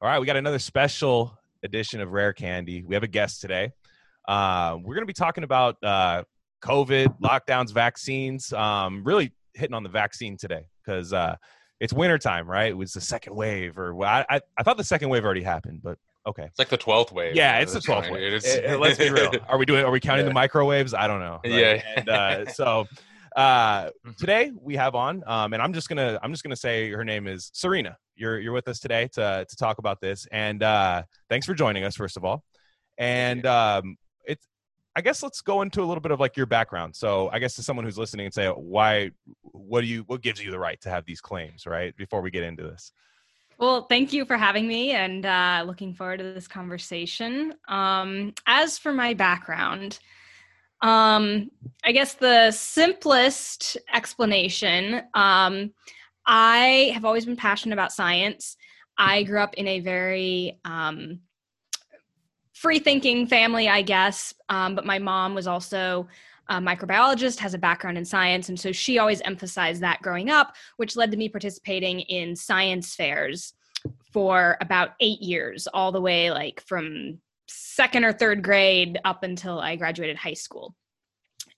All right, we got another special edition of Rare Candy. We have a guest today. Uh, we're going to be talking about uh, COVID, lockdowns, vaccines. Um, really hitting on the vaccine today because uh, it's wintertime, right? It was the second wave, or I, I, I thought the second wave already happened, but okay. It's like the twelfth wave. Yeah, it's the twelfth wave. It, it, let's be real. Are we doing? Are we counting Yeah. the microwaves? I don't know. right? Yeah. And uh, so uh, today we have on, um, and I'm just gonna I'm just gonna say her name is Serena. You're you're with us today to to talk about this, and uh, thanks for joining us first of all. And um, it's I guess let's go into a little bit of like your background. So I guess to someone who's listening and say why what do you what gives you the right to have these claims, right? Before we get into this. Well, thank you for having me and uh, looking forward to this conversation. Um, as for my background, um, I guess the simplest explanation um, I have always been passionate about science. I grew up in a very um, free thinking family, I guess, um, but my mom was also a microbiologist, has a background in science, and so she always emphasized that growing up which led to me participating in science fairs for about eight years, all the way like from second or third grade up until I graduated high school.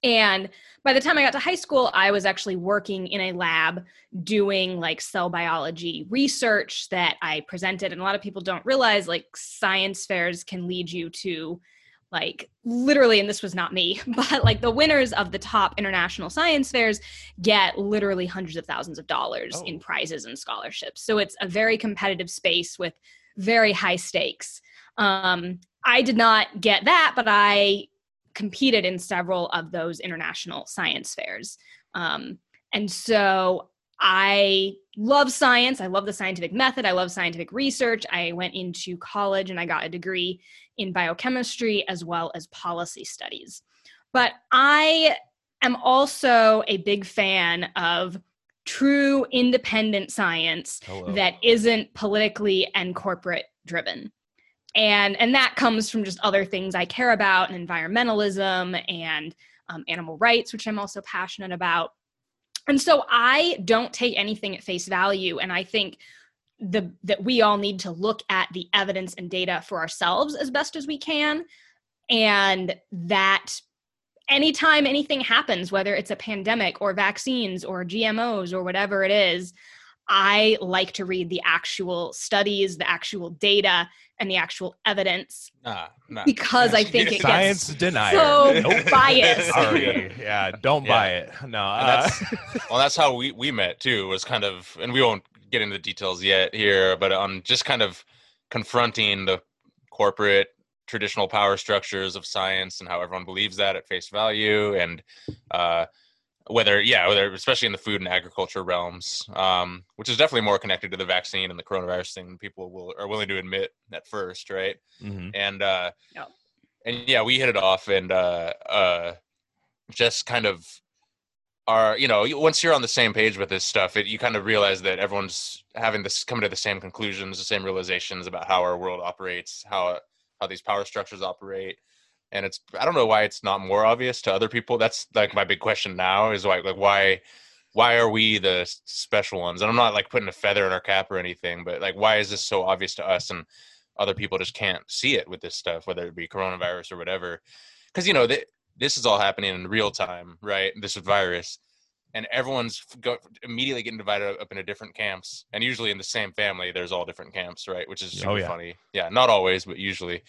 And by the time I got to high school, I was actually working in a lab doing like cell biology research that I presented. And a lot of people don't realize like science fairs can lead you to like literally, and this was not me, but like the winners of the top international science fairs get literally hundreds of thousands of dollars Oh. in prizes and scholarships. So it's a very competitive space with very high stakes. Um, I did not get that, but I competed in several of those international science fairs. Um, and so I love science. I love the scientific method. I love scientific research. I went into college and I got a degree in biochemistry as well as policy studies. But I am also a big fan of true independent science Hello. that isn't politically and corporate driven and and that comes from just other things i care about and environmentalism and um, animal rights which i'm also passionate about. And so i don't take anything at face value. And i think the that we all need to look at the evidence and data for ourselves as best as we can. And that anytime anything happens whether it's a pandemic or vaccines or gmos or whatever it is I like to read the actual studies, the actual data, and the actual evidence Nah, nah. because I think it Science gets denier. so Nope. biased. Sorry. Yeah, don't Yeah. buy it. No. Uh, that's well, that's how we we met too. Was kind of, and we won't get into the details yet here, but um, just kind of confronting the corporate traditional power structures of science and how everyone believes that at face value, and uh, whether yeah, whether especially in the food and agriculture realms, um, which is definitely more connected to the vaccine and the coronavirus thing than people will are willing to admit at first, right? mhm. and uh Yep. and yeah we hit it off and uh uh just kind of are you know once you're on the same page with this stuff it you kind of realize that everyone's having this coming to the same conclusions the same realizations about how our world operates how how these power structures operate and it's i don't know why it's not more obvious to other people that's like my big question now is like like why why are we the special ones and i'm not like putting a feather in our cap or anything but like why is this so obvious to us and other people just can't see it with this stuff, whether it be coronavirus or whatever. Because you know th- this is all happening in real time, right? This virus, and everyone's go- immediately getting divided up into different camps, and usually in the same family, there's all different camps, right? Which is oh, super Oh, yeah. funny. Yeah, not always, but usually.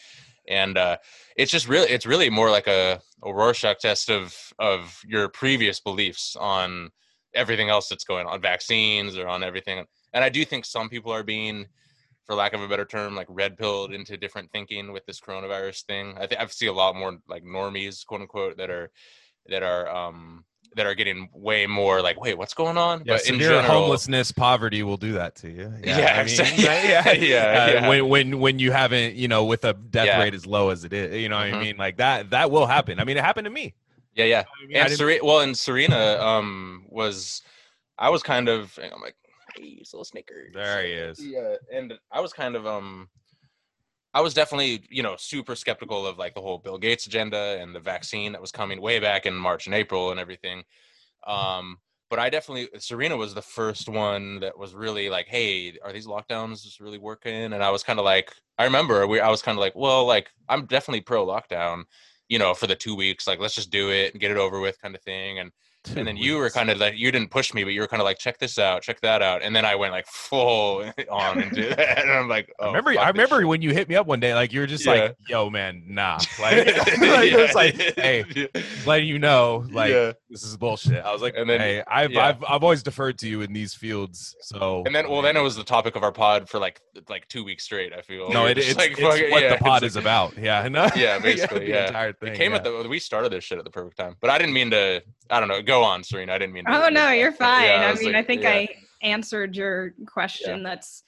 And uh, it's just really, it's really more like a, a Rorschach test of of your previous beliefs on everything else that's going on, vaccines or on everything. And I do think some people are being for lack of a better term, like red pilled into different thinking with this coronavirus thing. I think I see a lot more like normies, quote unquote, that are that are um that are getting way more like, wait, what's going on? Yeah, but in severe general, homelessness, poverty will do that to you. Yeah, I mean, exactly. yeah, Yeah, yeah. When when when you haven't, you know, with a death Yeah. rate as low as it is, you know what I mean? Like that that will happen. I mean, it happened to me. yeah, yeah. I mean, And Serena, well, and Serena um was, I was kind of, I'm like, hey, you little snicker. There he is. Yeah, and I was kind of um I was definitely, you know, super skeptical of like the whole Bill Gates agenda and the vaccine that was coming way back in March and April and everything. Um but I definitely Serena was the first one that was really like, "Hey, are these lockdowns just really working?" And I was kind of like, I remember we, I was kind of like, "Well, like I'm definitely pro lockdown, you know, for the two weeks. Like, let's just do it and get it over with, kind of thing." And Two and then weeks. you were kind of like you didn't push me, but you were kind of like check this out, check that out, and then I went like full on into that, and I'm like, oh, I remember, I remember shit. when you hit me up one day, like you were just yeah. like, yo, man, nah, like, like yeah. like, hey, yeah. letting you know, like yeah. this is bullshit. I was like, and then, hey, I've, I've, I've always deferred to you in these fields, so. And then, well, then it was the topic of our pod for like like two weeks straight. I feel no, it, it's, like, it's what the pod is about. Yeah, no? yeah, basically, yeah. Entire thing, it came at the we started this shit at the perfect time, but I didn't mean to. I don't know. Go on, Serena. I didn't mean. To, oh no, you're fine. Yeah, I, I mean, like, I think yeah. I answered your question. Yeah. That's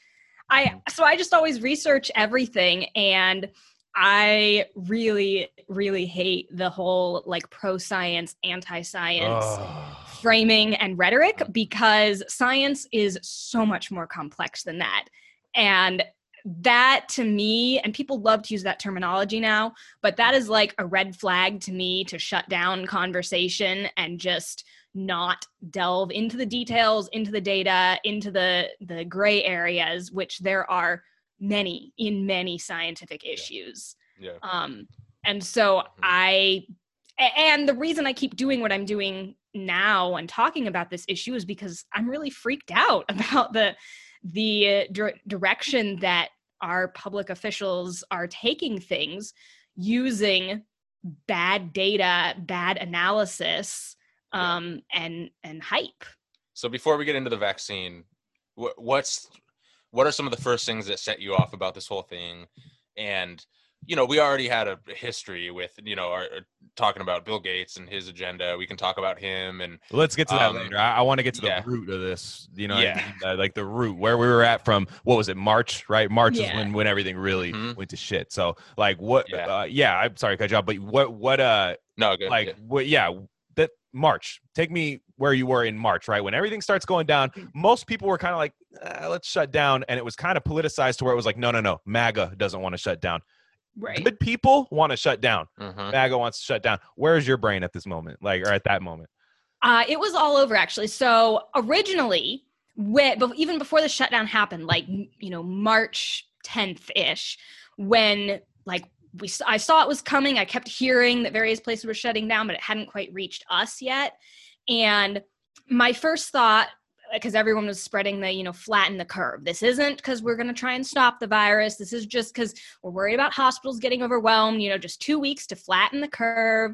I. So I just always research everything, and I really, really hate the whole like pro science, anti science. Oh. Framing and rhetoric because science is so much more complex than that. And that to me, and people love to use that terminology now, but that is like a red flag to me to shut down conversation and just not delve into the details, into the data, into the the gray areas, which there are many in many scientific issues. Yeah. Um, and so mm-hmm. I, and the reason I keep doing what I'm doing now and talking about this issue is because I'm really freaked out about the the dir- direction that our public officials are taking things using bad data, bad analysis, um, yeah. and and hype. So before we get into the vaccine, what's what are some of the first things that set you off about this whole thing? And you know, we already had a history with, you know, our, uh, talking about Bill Gates and his agenda. We can talk about him and let's get to that um, later. I, I want to get to the yeah. root of this, you know, yeah. I mean? uh, like the root where we were at from what was it, March, right? March yeah. is when, when everything really mm-hmm. went to shit. So like what, yeah. Uh, yeah, I'm sorry, cut you off, but what, what, uh, no, good. Like, yeah. what, yeah, that March, take me where you were in March, right? When everything starts going down, most people were kind of like, eh, let's shut down. And it was kind of politicized to where it was like, no, no, no, MAGA doesn't want to shut down. Right. Good people want to shut down. Mm-hmm. MAGA wants to shut down. Where's your brain at this moment, like, or at that moment? Uh, it was all over actually. So originally, when, even before the shutdown happened, like you know March 10th ish, when like we I saw it was coming. I kept hearing that various places were shutting down, but it hadn't quite reached us yet. And my first thought Uh, because everyone was spreading the you know flatten the curve. This isn't because we're going to try and stop the virus. This is just because we're worried about hospitals getting overwhelmed you know just two weeks to flatten the curve.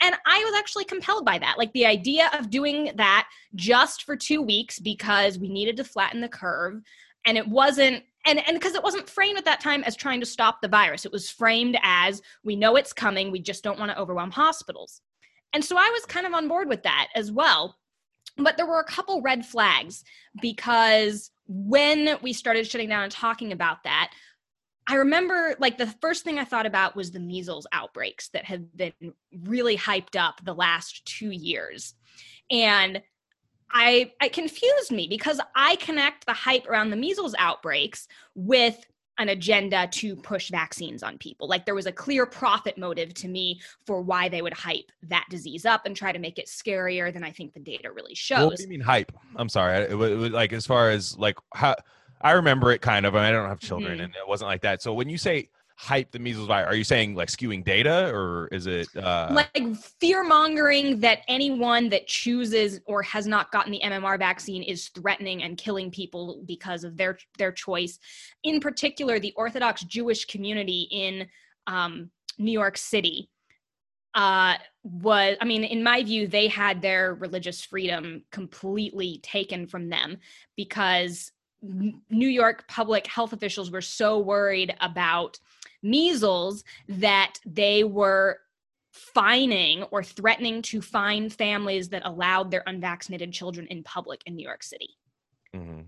And i was actually compelled by that. Like the idea of doing that just for two weeks because we needed to flatten the curve and it wasn't and and because it wasn't framed at that time as trying to stop the virus. It was framed as we know it's coming. We just don't want to overwhelm hospitals. And so i was kind of on board with that as well but there were a couple red flags because when we started shutting down and talking about that, I remember like the first thing I thought about was the measles outbreaks that have been really hyped up the last two years. And I it confused me because I connect the hype around the measles outbreaks with an agenda to push vaccines on people. Like there was a clear profit motive to me for why they would hype that disease up and try to make it scarier than I think the data really shows. what do you mean hype? I'm sorry. It was, it was like as far as like how I remember it kind of. I, mean, I don't have children, mm-hmm. and it wasn't like that. So when you say hype the measles virus? Are you saying like skewing data or is it uh... like fear mongering that anyone that chooses or has not gotten the MMR vaccine is threatening and killing people because of their their choice? In particular, the Orthodox Jewish community in um, New York City uh, was, I mean, in my view, they had their religious freedom completely taken from them because New York public health officials were so worried about measles that they were fining or threatening to fine families that allowed their unvaccinated children in public in New York City. Mm-hmm.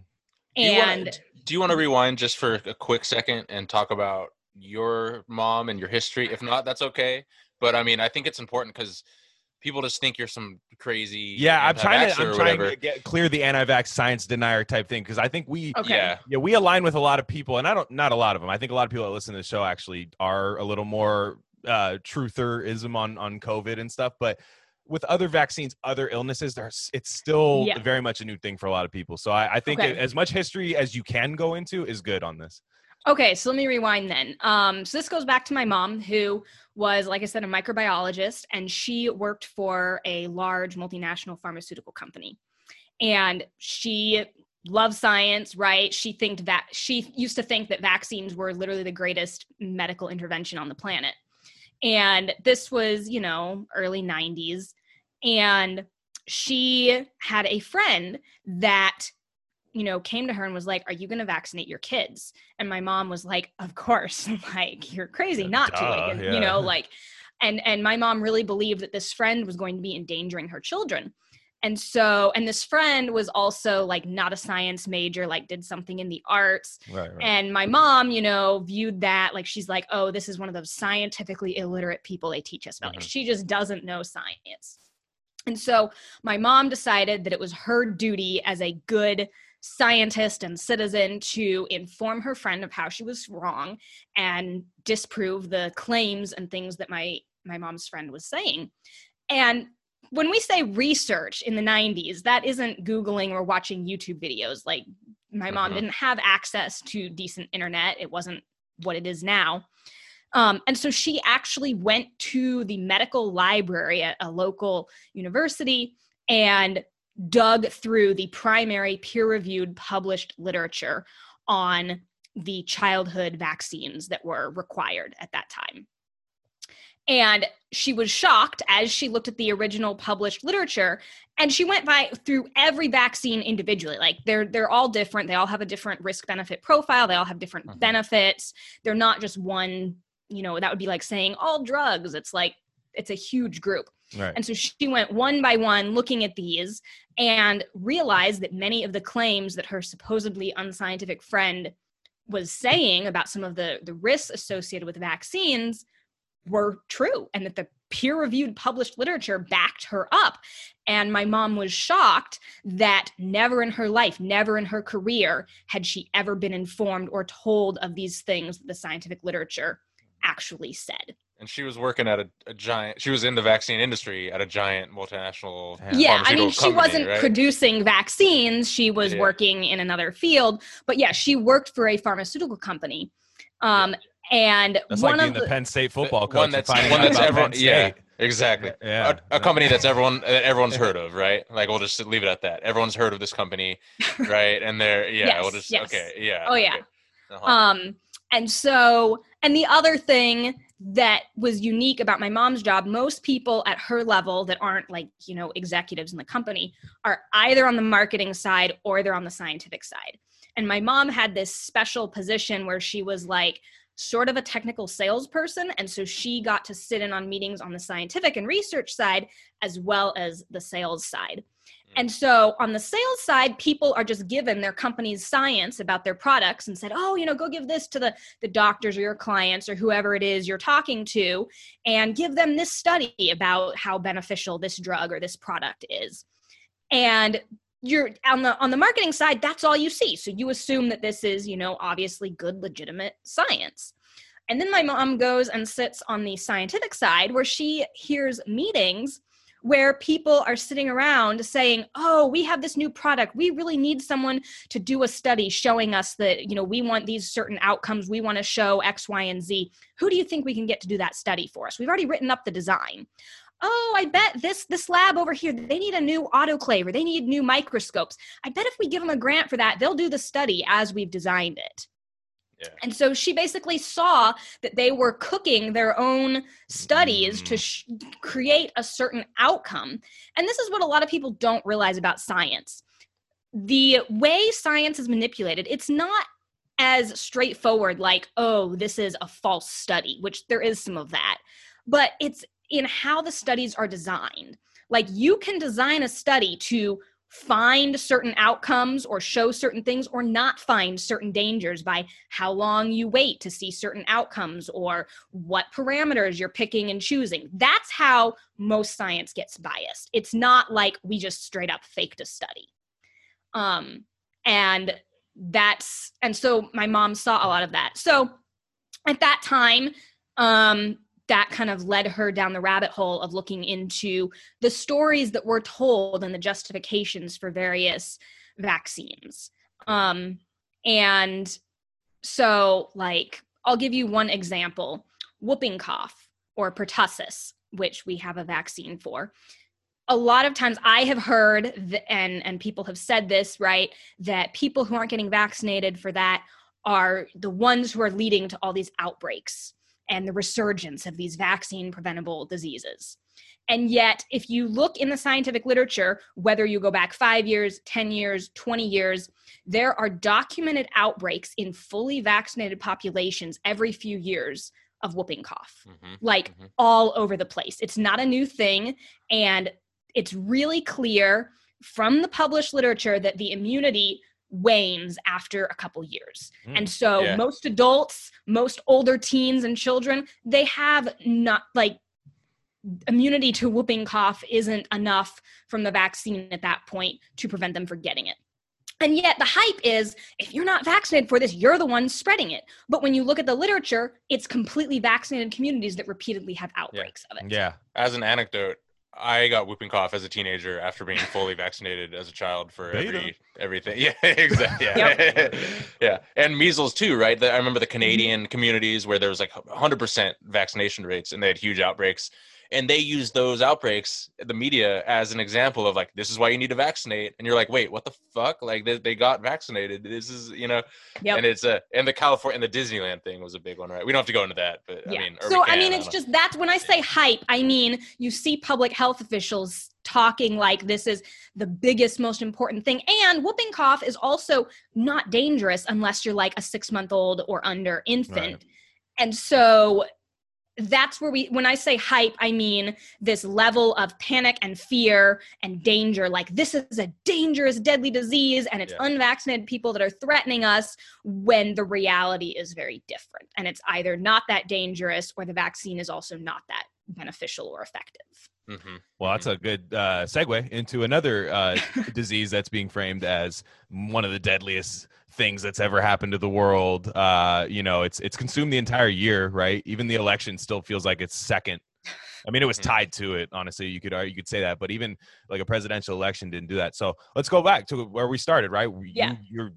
And do you, wanna, do you want to rewind just for a quick second and talk about your mom and your history? If not, that's okay. But I mean, I think it's important because people just think you're some crazy yeah i'm trying to i'm trying to get clear the anti-vax science denier type thing because i think we okay. yeah yeah we align with a lot of people and i don't not a lot of them i think a lot of people that listen to the show actually are a little more uh trutherism on on covid and stuff but with other vaccines, other illnesses, there's it's still Yeah. very much a new thing for a lot of people. So I, I think Okay. as much history as you can go into is good on this. Okay, so let me rewind then. Um, so this goes back to my mom, who was, like I said, a microbiologist, and she worked for a large multinational pharmaceutical company. And she loved science, right? She think that she used to think that vaccines were literally the greatest medical intervention on the planet. And this was, you know, early 90s. And she had a friend that you know, came to her and was like, Are you going to vaccinate your kids? And my mom was like, Of course. like, you're crazy not to. Like, and, yeah. You know, like, and and my mom really believed that this friend was going to be endangering her children. And so, and this friend was also like not a science major, like did something in the arts. Right, right. And my mom, you know, viewed that like she's like, oh, this is one of those scientifically illiterate people they teach us about. Like Mhm. she just doesn't know science. And so my mom decided that it was her duty as a good scientist and citizen to inform her friend of how she was wrong and disprove the claims and things that my my mom's friend was saying. And when we say research in the 90s, that isn't Googling or watching YouTube videos. Like, my mom Mhm. didn't have access to decent internet, it wasn't what it is now. Um, and so she actually went to the medical library at a local university and dug through the primary peer reviewed published literature on the childhood vaccines that were required at that time. And she was shocked as she looked at the original published literature and she went by through every vaccine individually. Like they're they're all different. They all have a different risk benefit profile. They all have different Mhm. benefits. They're not just one, you know, that would be like saying all drugs. It's like it's a huge group. Right. And so she went one by one looking at these and realized that many of the claims that her supposedly unscientific friend was saying about some of the, the risks associated with vaccines were true and that the peer reviewed published literature backed her up. And my mom was shocked that never in her life, never in her career, had she ever been informed or told of these things that the scientific literature actually said. And she was working at a, a giant. She was in the vaccine industry at a giant multinational. Yeah. yeah i mean she company, wasn't right? producing vaccines she was Yeah. working in another field but yeah she worked for a pharmaceutical company um and That's one like being of the the, Penn State football coach. one that's one that's everyone. Yeah, State. exactly. Yeah. A, a company that's everyone that everyone's heard of, right? Like we'll just leave it at that. Everyone's heard of this company, right? And they're yeah, Yes, we'll just yes. okay, yeah. Oh, yeah. okay. Uh-huh. um and so and the other thing that was unique about my mom's job most people at her level that aren't like you know executives in the company are either on the marketing side or they're on the scientific side. And my mom had this special position where she was like sort of a technical salesperson and so she got to sit in on meetings on the scientific and research side as well as the sales side and mm. so on the sales side, people are just given their company's science about their products and said, oh, you know, go give this to the, the doctors or your clients or whoever it is you're talking to and give them this study about how beneficial this drug or this product is. And you're on the on the marketing side, that's all you see. So you assume that this is, you know, obviously good, legitimate science. And then my mom goes and sits on the scientific side where she hears meetings where people are sitting around saying, "Oh, we have this new product. We really need someone to do a study showing us that, you know, we want these certain outcomes. We want to show X, Y, and Z. Who do you think we can get to do that study for us? We've already written up the design." Oh, I bet this this lab over here, they need a new autoclave or they need new microscopes. I bet if we give them a grant for that, they'll do the study as we've designed it. Yeah. And so she basically saw that they were cooking their own studies to Mm. sh- create a certain outcome. And this is what a lot of people don't realize about science. The way science is manipulated, it's not as straightforward like, oh, this is a false study, which there is some of that. But it's in how the studies are designed. Like you can design a study to find certain outcomes or show certain things or not find certain dangers by how long you wait to see certain outcomes or what parameters you're picking and choosing. That's how most science gets biased. It's not like we just straight up faked a study. Um and that's and so my mom saw a lot of that. So at that time um that kind of led her down the rabbit hole of looking into the stories that were told and the justifications for various vaccines. Um, and so, like, I'll give you one example whooping cough or pertussis, which we have a vaccine for. A lot of times I have heard, and, and people have said this, right, that people who aren't getting vaccinated for that are the ones who are leading to all these outbreaks and the resurgence of these vaccine preventable diseases. And yet, if you look in the scientific literature, whether you go back five years, 10 years, 20 years, there are documented outbreaks in fully vaccinated populations every few years of whooping cough, mm-hmm. like mm-hmm. all over the place. It's not a new thing. And it's really clear from the published literature that the immunity wanes after a couple years. Mm, and so yeah. most adults, most older teens and children, they have not like immunity to whooping cough isn't enough from the vaccine at that point to prevent them from getting it. And yet, the hype is if you're not vaccinated for this, you're the one spreading it. But when you look at the literature, it's completely vaccinated communities that repeatedly have outbreaks yeah. of it. Yeah. As an anecdote, I got whooping cough as a teenager after being fully vaccinated as a child for every everything. Yeah, exactly. Yeah. Yep. yeah. And measles too, right? The, I remember the mm-hmm. Canadian mm-hmm. communities where there was like 100% vaccination rates and they had huge outbreaks and they use those outbreaks the media as an example of like this is why you need to vaccinate. And you're like wait what the fuck? Like they, they got vaccinated. This is you know yep. and it's a and the california and the disneyland thing was a big one right? We don't have to go into that but yeah. i mean so can, i mean it's I just that's when i say hype i mean you see public health officials talking like this is the biggest most important thing. And whooping cough is also not dangerous unless you're like a six month old or under infant. Right. and so that's where we when i say hype i mean this level of panic and fear and danger like this is a dangerous deadly disease and it's yeah. unvaccinated people that are threatening us when the reality is very different and it's either not that dangerous or the vaccine is also not that beneficial or effective Mm-hmm. Well, that's a good uh, segue into another uh, disease that's being framed as one of the deadliest things that's ever happened to the world. Uh, you know, it's it's consumed the entire year, right? Even the election still feels like it's second. I mean, it was mm-hmm. tied to it. Honestly, you could you could say that, but even like a presidential election didn't do that. So let's go back to where we started, right? Yeah. You,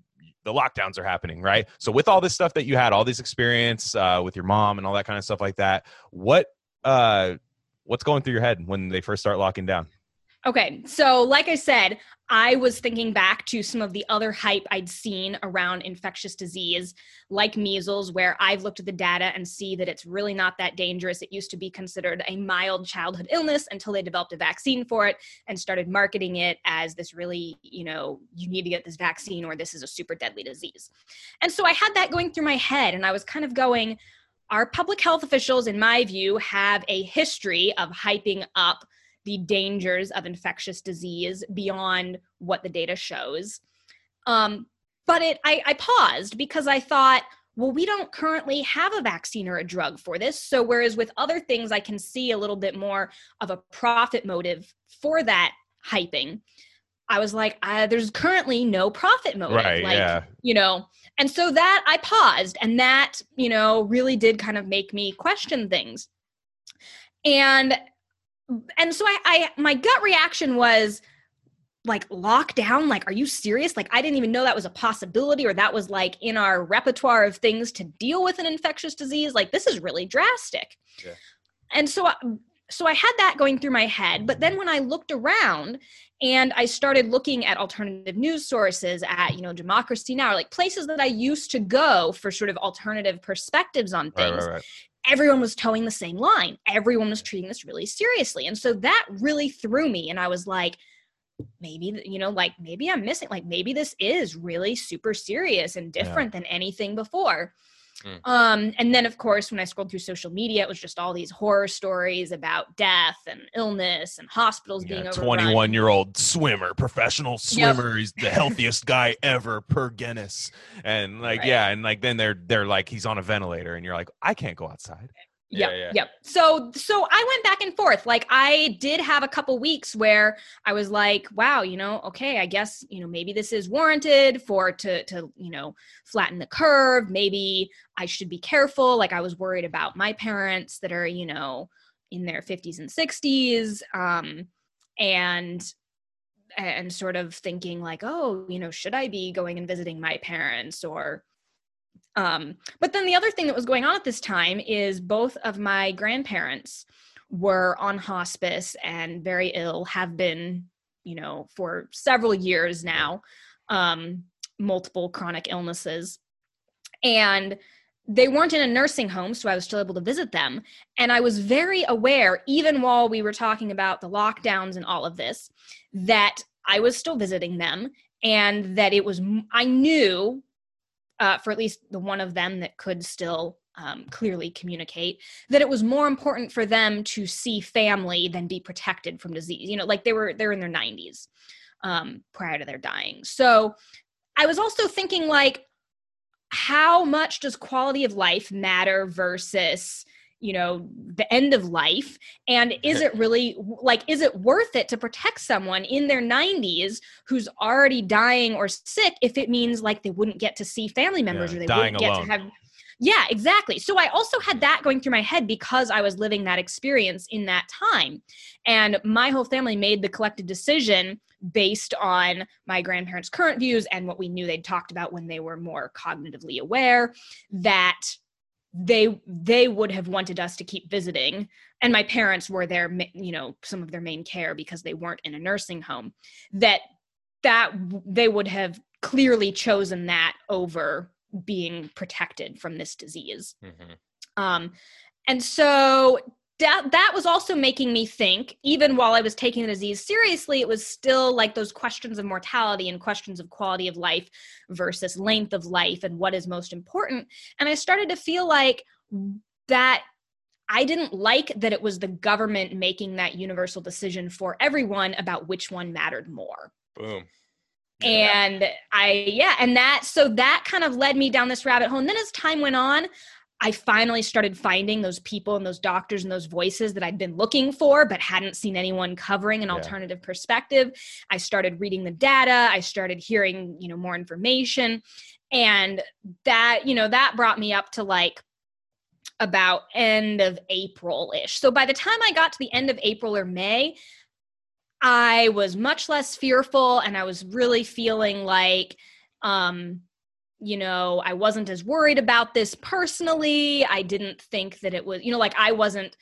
the lockdowns are happening, right? So with all this stuff that you had, all this experience uh, with your mom and all that kind of stuff like that, what uh, what's going through your head when they first start locking down? Okay, so like I said, I was thinking back to some of the other hype I'd seen around infectious disease, like measles, where I've looked at the data and see that it's really not that dangerous. It used to be considered a mild childhood illness until they developed a vaccine for it and started marketing it as this really, you know, you need to get this vaccine or this is a super deadly disease. And so I had that going through my head and I was kind of going, our public health officials, in my view, have a history of hyping up the dangers of infectious disease beyond what the data shows. Um, but it, I, I paused because I thought, well, we don't currently have a vaccine or a drug for this. So, whereas with other things, I can see a little bit more of a profit motive for that hyping. I was like, uh, there's currently no profit motive. Right. Like, yeah. You know, and so that I paused, and that, you know, really did kind of make me question things. And and so I, I my gut reaction was like lockdown like are you serious? Like i didn't even know that was a possibility or that was like in our repertoire of things to deal with an infectious disease. Like this is really drastic. Yeah. and so uh, so i had that going through my head but then when i looked around and i started looking at alternative news sources at you know democracy now! like places that i used to go for sort of alternative perspectives on things right, right, right everyone was toeing the same line. Everyone was treating this really seriously. And so that really threw me. And I was like, maybe, you know, like maybe I'm missing, like maybe this is really super serious and different yeah. than anything before. Mm. Um, and then, of course, when I scrolled through social media, it was just all these horror stories about death and illness and hospitals yeah, being overrun. Twenty-one-year-old swimmer, professional swimmer. Yep. He's the healthiest guy ever per Guinness. And like, right. yeah, and like then they're they're like he's on a ventilator, and you're like, I can't go outside. Yep, Yeah, yeah. yep. So so I went back and forth. Like I did have a couple weeks where I was like, wow, you know, okay, I guess, you know, maybe this is warranted for to to, you know, flatten the curve. Maybe I should be careful. Like I was worried about my parents that are, you know, in their 50s and 60s um and and sort of thinking like, oh, you know, should I be going and visiting my parents or um, but then the other thing that was going on at this time is both of my grandparents were on hospice and very ill, have been, you know, for several years now, um, multiple chronic illnesses. And they weren't in a nursing home, so I was still able to visit them. And I was very aware, even while we were talking about the lockdowns and all of this, that I was still visiting them and that it was, I knew uh, for at least the one of them that could still um, clearly communicate that it was more important for them to see family than be protected from disease. You know like they were they're in their 90s um, prior to their dying. So i was also thinking like how much does quality of life matter versus you know the end of life? And is it really like is it worth it to protect someone in their 90s who's already dying or sick if it means like they wouldn't get to see family members Yeah, or they wouldn't get alone. to have yeah exactly. So i also had that going through my head because i was living that experience in that time. And my whole family made the collective decision based on my grandparents current views and what we knew they'd talked about when they were more cognitively aware that they they would have wanted us to keep visiting and my parents were their you know some of their main care because they weren't in a nursing home that that they would have clearly chosen that over being protected from this disease Mhm. um, and so that that was also making me think, even while I was taking the disease seriously, it was still like those questions of mortality and questions of quality of life versus length of life and what is most important. And I started to feel like that I didn't like that it was the government making that universal decision for everyone about which one mattered more Boom. and i yeah and that so that kind of led me down this rabbit hole and then as time went on i finally started finding those people and those doctors and those voices that i'd been looking for but hadn't seen anyone covering an Yeah. alternative perspective. I started reading the data. I started hearing you know more information. And that you know that brought me up to like about end of april ish so by the time i got to the end of april or may I was much less fearful and I was really feeling like um you know, I wasn't as worried about this personally. I didn't think that it was, you know, like I wasn't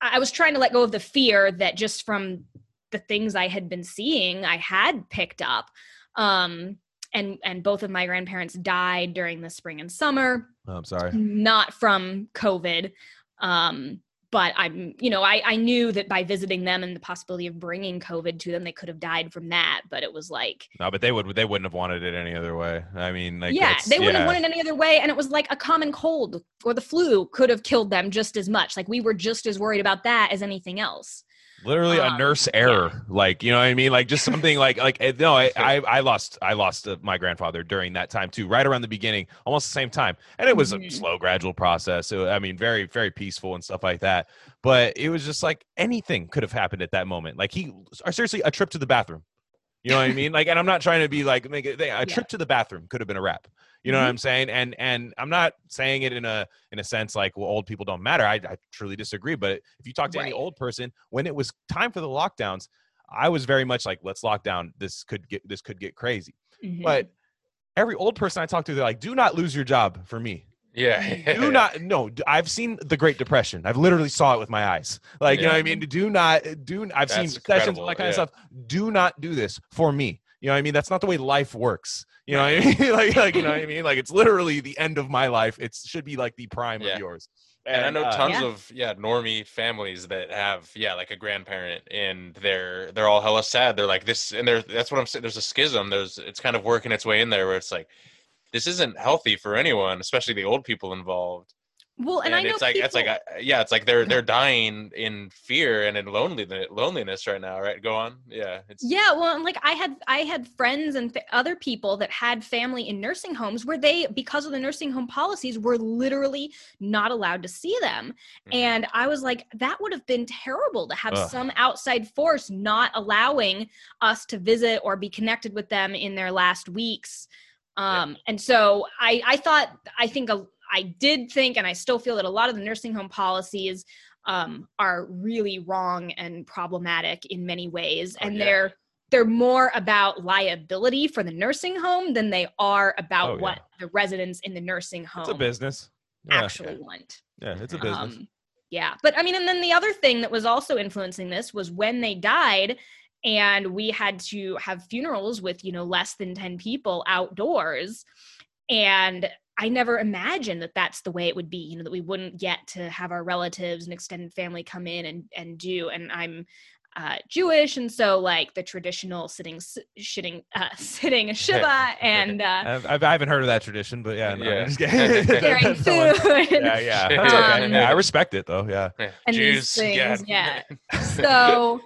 I was trying to let go of the fear that just from the things I had been seeing, I had picked up. Um and and both of my grandparents died during the spring and summer Oh, I'm sorry. not from COVID. Um, but I'm, you know, I, I knew that by visiting them and the possibility of bringing COVID to them, they could have died from that. But it was like, No, but they would they wouldn't have wanted it any other way. I mean, like yeah, they wouldn't yeah. have wanted it any other way. And it was like a common cold or the flu could have killed them just as much. Like we were just as worried about that as anything else. Literally a Um, nurse error. Like you know what i mean? Like just something like like eh, no I, I i lost i lost uh, my grandfather during that time too right around the beginning almost the same time. And it was a Mhm. slow gradual process. So i mean very very peaceful and stuff like that. But it was just like anything could have happened at that moment. Like he seriously a trip to the bathroom. You know what i mean? Like and i'm not trying to be like make it a Yeah. trip to the bathroom could have been a wrap you know Mhm. what i'm saying? And and i'm not saying it in a in a sense like well old people don't matter. I, I truly disagree but if you talk to any old person when it was time for the lockdowns i was very much like let's lock down. This could get this could get crazy. Mhm. but every old person i talk to they're like do not lose your job for me. Yeah. do not no I've seen the great depression. I've literally saw it with my eyes. Like you know what i mean? Do not do i've seen That's sessions incredible, all that kind yeah. of stuff. Do not do this for me you know what i mean that's not the way life works you know what i mean like, like you know what i mean like it's literally the end of my life it should be like the prime Yeah. of yours And I know uh, tons Yeah. of yeah normie families that have yeah like a grandparent and they're they're all hella sad. They're like this and they're that's what I'm saying. There's a schism. There's it's kind of working its way in there where it's like this isn't healthy for anyone, especially the old people involved. Well, and, and, I know it's like it's like people- uh, yeah, it's like they're they're dying in fear and in loneliness loneliness right now, right? Go on. Yeah. It's Yeah, well, and like I had I had friends and fa- other people that had family in nursing homes where they because of the nursing home policies were literally not allowed to see them. Mhm. And I was like that would have been terrible to have Ugh. some outside force not allowing us to visit or be connected with them in their last weeks. Um and so I I thought I think a, I did think and I still feel that a lot of the nursing home policies um, are really wrong and problematic in many ways Oh, and yeah. they're they're more about liability for the nursing home than they are about Oh, yeah. what the residents in the nursing home It's a business. Yeah. actually want. Yeah, it's a business. Um, yeah, but I mean, and then the other thing that was also influencing this was when they died, and we had to have funerals with you know less than ten people outdoors, and I never imagined that that's the way it would be. You know that we wouldn't get to have our relatives and extended family come in and and do. And I'm uh, Jewish, and so like the traditional sitting s- shitting uh, sitting Shiva and uh, I've, I've, I haven't heard of that tradition, but yeah, no, Yeah. I'm just kidding. food. yeah, yeah, that's okay. Um, yeah, I respect it though. Yeah, Yeah, And these Jews, things, yeah. So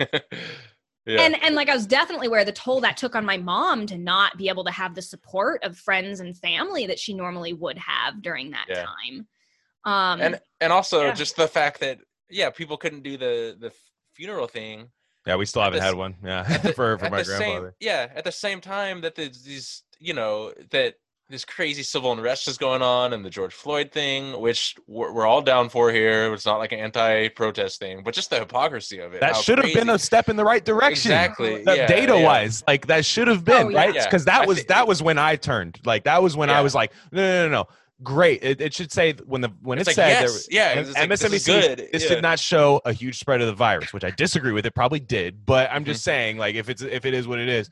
yeah. and and like I was definitely aware of the toll that took on my mom to not be able to have the support of friends and family that she normally would have during that Yeah. time. Um, and and also Yeah. just the fact that yeah, people couldn't do the the funeral thing yeah, we still haven't the had one. Yeah, at the- for for my the same, grandfather. yeah, at the same time that there's these, you know, that this crazy civil unrest is going on and the George Floyd thing, which we're, we're all down for here. It's not like an anti-protest thing, but just the hypocrisy of it. That how should have been a step in the right direction. exactly yeah, data yeah. wise, like that should have been Oh, yeah. right Yeah. because that I was thi- that was when I turned. Like that was when I was like, no, no, no, no. Great. It, it should say when the when It's it like, said yes, there, yeah, and it's like, this MSNBC, good, this yeah. did not show a huge spread of the virus, which I disagree with. It probably did, but I'm Mm-hmm. just saying, like, if it's if it is what it is,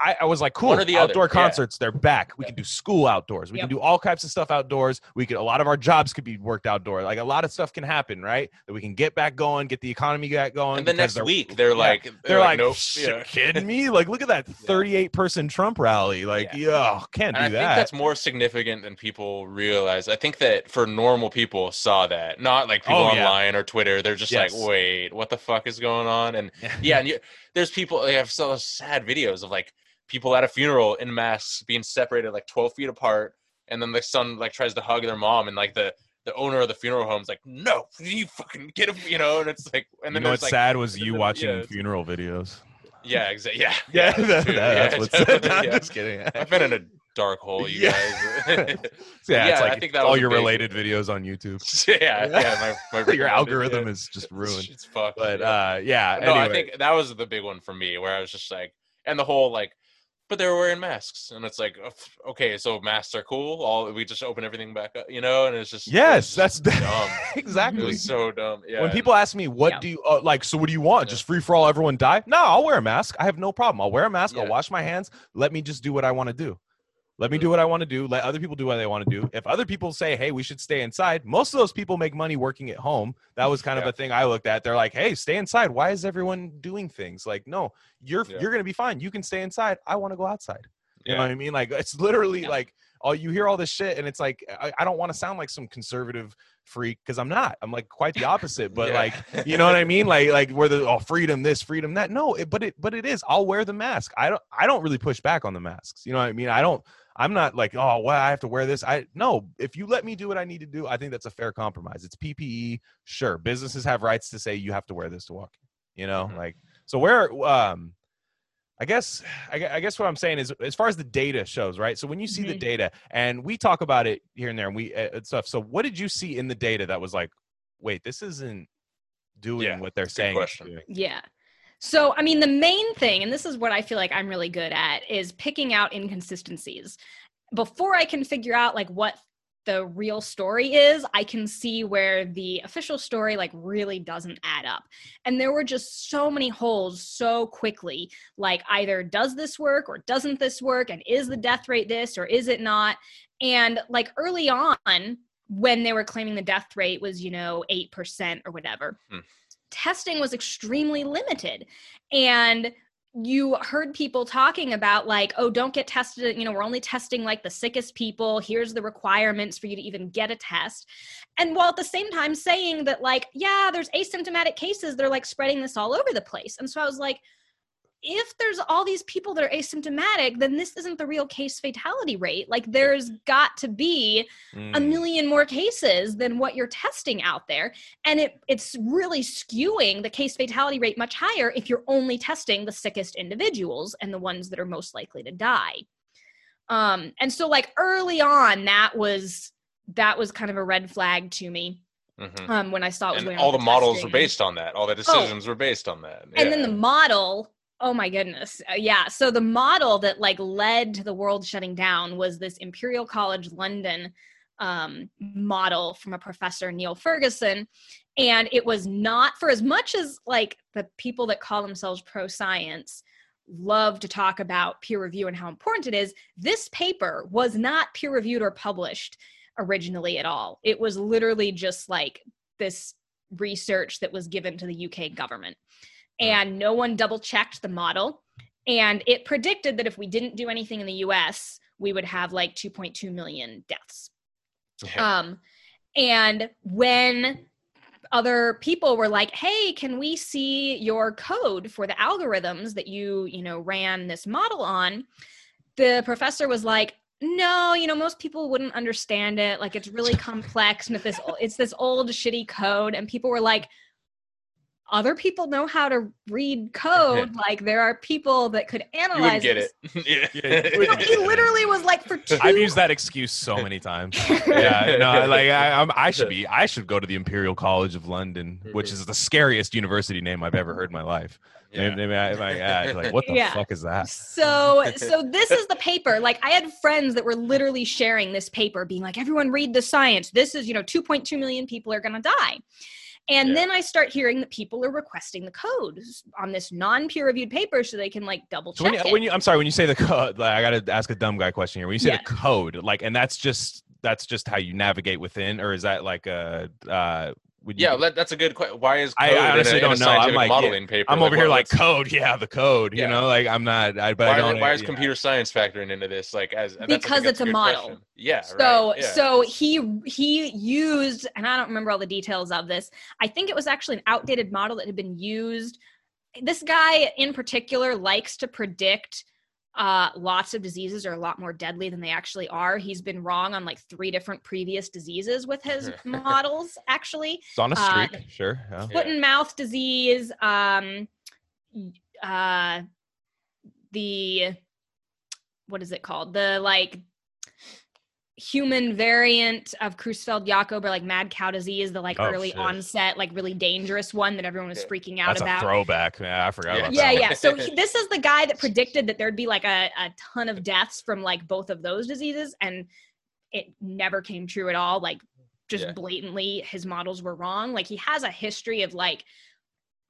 I, I was like, cool. One or the other, outdoor yeah. concerts, they're back. We can do school outdoors. We Yep. can do all types of stuff outdoors. We could a lot of our jobs could be worked outdoor. Like a lot of stuff can happen, right? That we can get back going, get the economy back going. And the next they're- week, they're yeah. like, they're, like, nope. "Shit, yeah. kidding me? Like, look at that 38 person Trump rally. Like, yeah, oh, can't And I do think that. that's more significant than people realize. I think that for normal people saw that, not like people Oh, yeah. online or Twitter. They're just Yes. like, wait, what the fuck is going on? And yeah, and you, there's people. They have so sad videos of like people at a funeral in masks being separated like 12 feet apart, and then the son like tries to hug their mom, and like the the owner of the funeral home's like, no, you fucking get him, you know. And it's like, and then you know what's like, sad was you then- watching yeah, funeral videos. yeah, exactly, yeah, Yeah, that- too, that's yeah, what's definitely, I'm yeah. just kidding. I've been in a dark hole, you Yeah. guys. yeah, it's yeah, I think that all your big- related videos on YouTube. yeah, yeah, my, my Your algorithm is just ruined. It's fucked. But yeah. uh, yeah. no, I think that was the big one for me, where I was just like, and the whole like, but they were wearing masks, and it's like, okay, so masks are cool. All we just open everything back up, you know, and it's just yes, it's that's just dumb. It exactly. was so dumb. Yeah. when people ask me what Yeah. do you uh, like so what do you want Yeah. just free for all everyone die no i'll wear a mask i have no problem i'll wear a mask i'll wash my hands let me just do what i want to do let me do what i want to do let other people do what they want to do if other people say hey we should stay inside most of those people make money working at home that was kind of Yeah. a thing i looked at they're like hey stay inside why is everyone doing things like no you're Yeah. you're gonna be fine you can stay inside i want to go outside you know what I mean? Like it's literally like oh, you hear all this shit, and it's like I, I don't want to sound like some conservative freak because I'm not. I'm like quite the opposite. But like you know what I mean? Like like where the oh freedom this, freedom that. No, it, but it but it is. I'll wear the mask. I don't I don't really push back on the masks. You know what I mean? I don't. I'm not like oh well I have to wear this. I no. If you let me do what I need to do, I think that's a fair compromise. It's PPE. Sure, businesses have rights to say you have to wear this to walk. You know, Mhm. like so where um I guess I I guess what I'm saying is as far as the data shows, right? So when you see the Mhm. data and we talk about it here and there and we uh, and stuff. So what did you see in the data that was like, wait, this isn't doing Yeah, what they're saying it's question. doing? Yeah. So, I mean, the main thing, and this is what I feel like I'm really good at, is picking out inconsistencies. Before I can figure out like what the real story is, I can see where the official story like really doesn't add up. And there were just so many holes so quickly. Like either does this work or doesn't this work and is the death rate this or is it not? And like early on when they were claiming the death rate was, you know, 8% or whatever, Hmm. Testing was extremely limited. And you heard people talking about like oh don't get tested. You know we're only testing like the sickest people. Here's the requirements for you to even get a test. And while at the same time saying that like yeah there's asymptomatic cases they're like spreading this all over the place. And so i was like if there's all these people that are asymptomatic, then this isn't the real case fatality rate. Like there's got to be mm. a million more cases than what you're testing out there. And it it's really skewing the case fatality rate much higher if you're only testing the sickest individuals and the ones that are most likely to die. Um, and so like early on, that was that was kind of a red flag to me. Mm-hmm. Um, when I saw it was and all the, the models were based on that. All the oh. decisions oh. were based on that. Yeah. And then the model Oh my goodness. Uh, yeah. So the model that like led to the world shutting down was this Imperial College London um, model from a professor, Neil Ferguson. And it was not for as much as like the people that call themselves pro science love to talk about peer review and how important it is. This paper was not peer reviewed or published originally at all. It was literally just like this research that was given to the UK government and no one double checked the model. And it predicted that if we didn't do anything in the US, we would have like 2.2 million deaths. Um, and when other people were like, "Hey, can we see your code for the algorithms that you, you know, ran this model on?" The professor was like, "No, you know, most people wouldn't understand it. Like it's really complex and it's this it's this old shitty code." And people were like, other people know how to read code. like there are people that could analyze. You get it. yeah. he literally was like for two. I've used that excuse so many times. yeah, no, like I, I'm, I should be. I should go to the Imperial College of London, which mm-hmm. is the scariest university name I've ever heard in my life. Yeah. Maybe, I, I, like, what the yeah. fuck is that? So, so this is the paper. Like, I had friends that were literally sharing this paper, being like, "Everyone read the science. This is, you know, 2.2 million people are going to die." And yeah. then I start hearing that people are requesting the code on this non-peer reviewed paper so they can like double check so when you, it. When you, I'm sorry, when you say the code, like, I got to ask a dumb guy question here. When you say yeah. the code, like, and that's just that's just how you navigate within, or is that like a uh, yeah, you, that's a good question. Why is I, I honestly a, don't know. I'm like, modeling yeah, paper? I'm over here like code. Yeah, the code. You know, like I'm not. I, but why, I don't. Why is computer science factoring into this? Like as because it's a, a model. Question. Yeah. So right. yeah. so he he used, and I don't remember all the details of this. I think it was actually an outdated model that had been used. This guy in particular likes to predict uh, lots of diseases are a lot more deadly than they actually are. He's been wrong on like three different previous diseases with his models, actually. It's on a uh, streak, uh, sure. Yeah. Foot and mouth disease, um, uh, the what is it called? The like human variant of Creutzfeldt-Jakob or like mad cow disease, the like oh, early shit. onset, like really dangerous one that everyone was freaking out That's about. A throwback. Yeah, I forgot yeah. about yeah, that. Yeah, yeah. So he, this is the guy that predicted that there'd be like a, a ton of deaths from like both of those diseases, and it never came true at all. Like just yeah. blatantly, his models were wrong. Like he has a history of like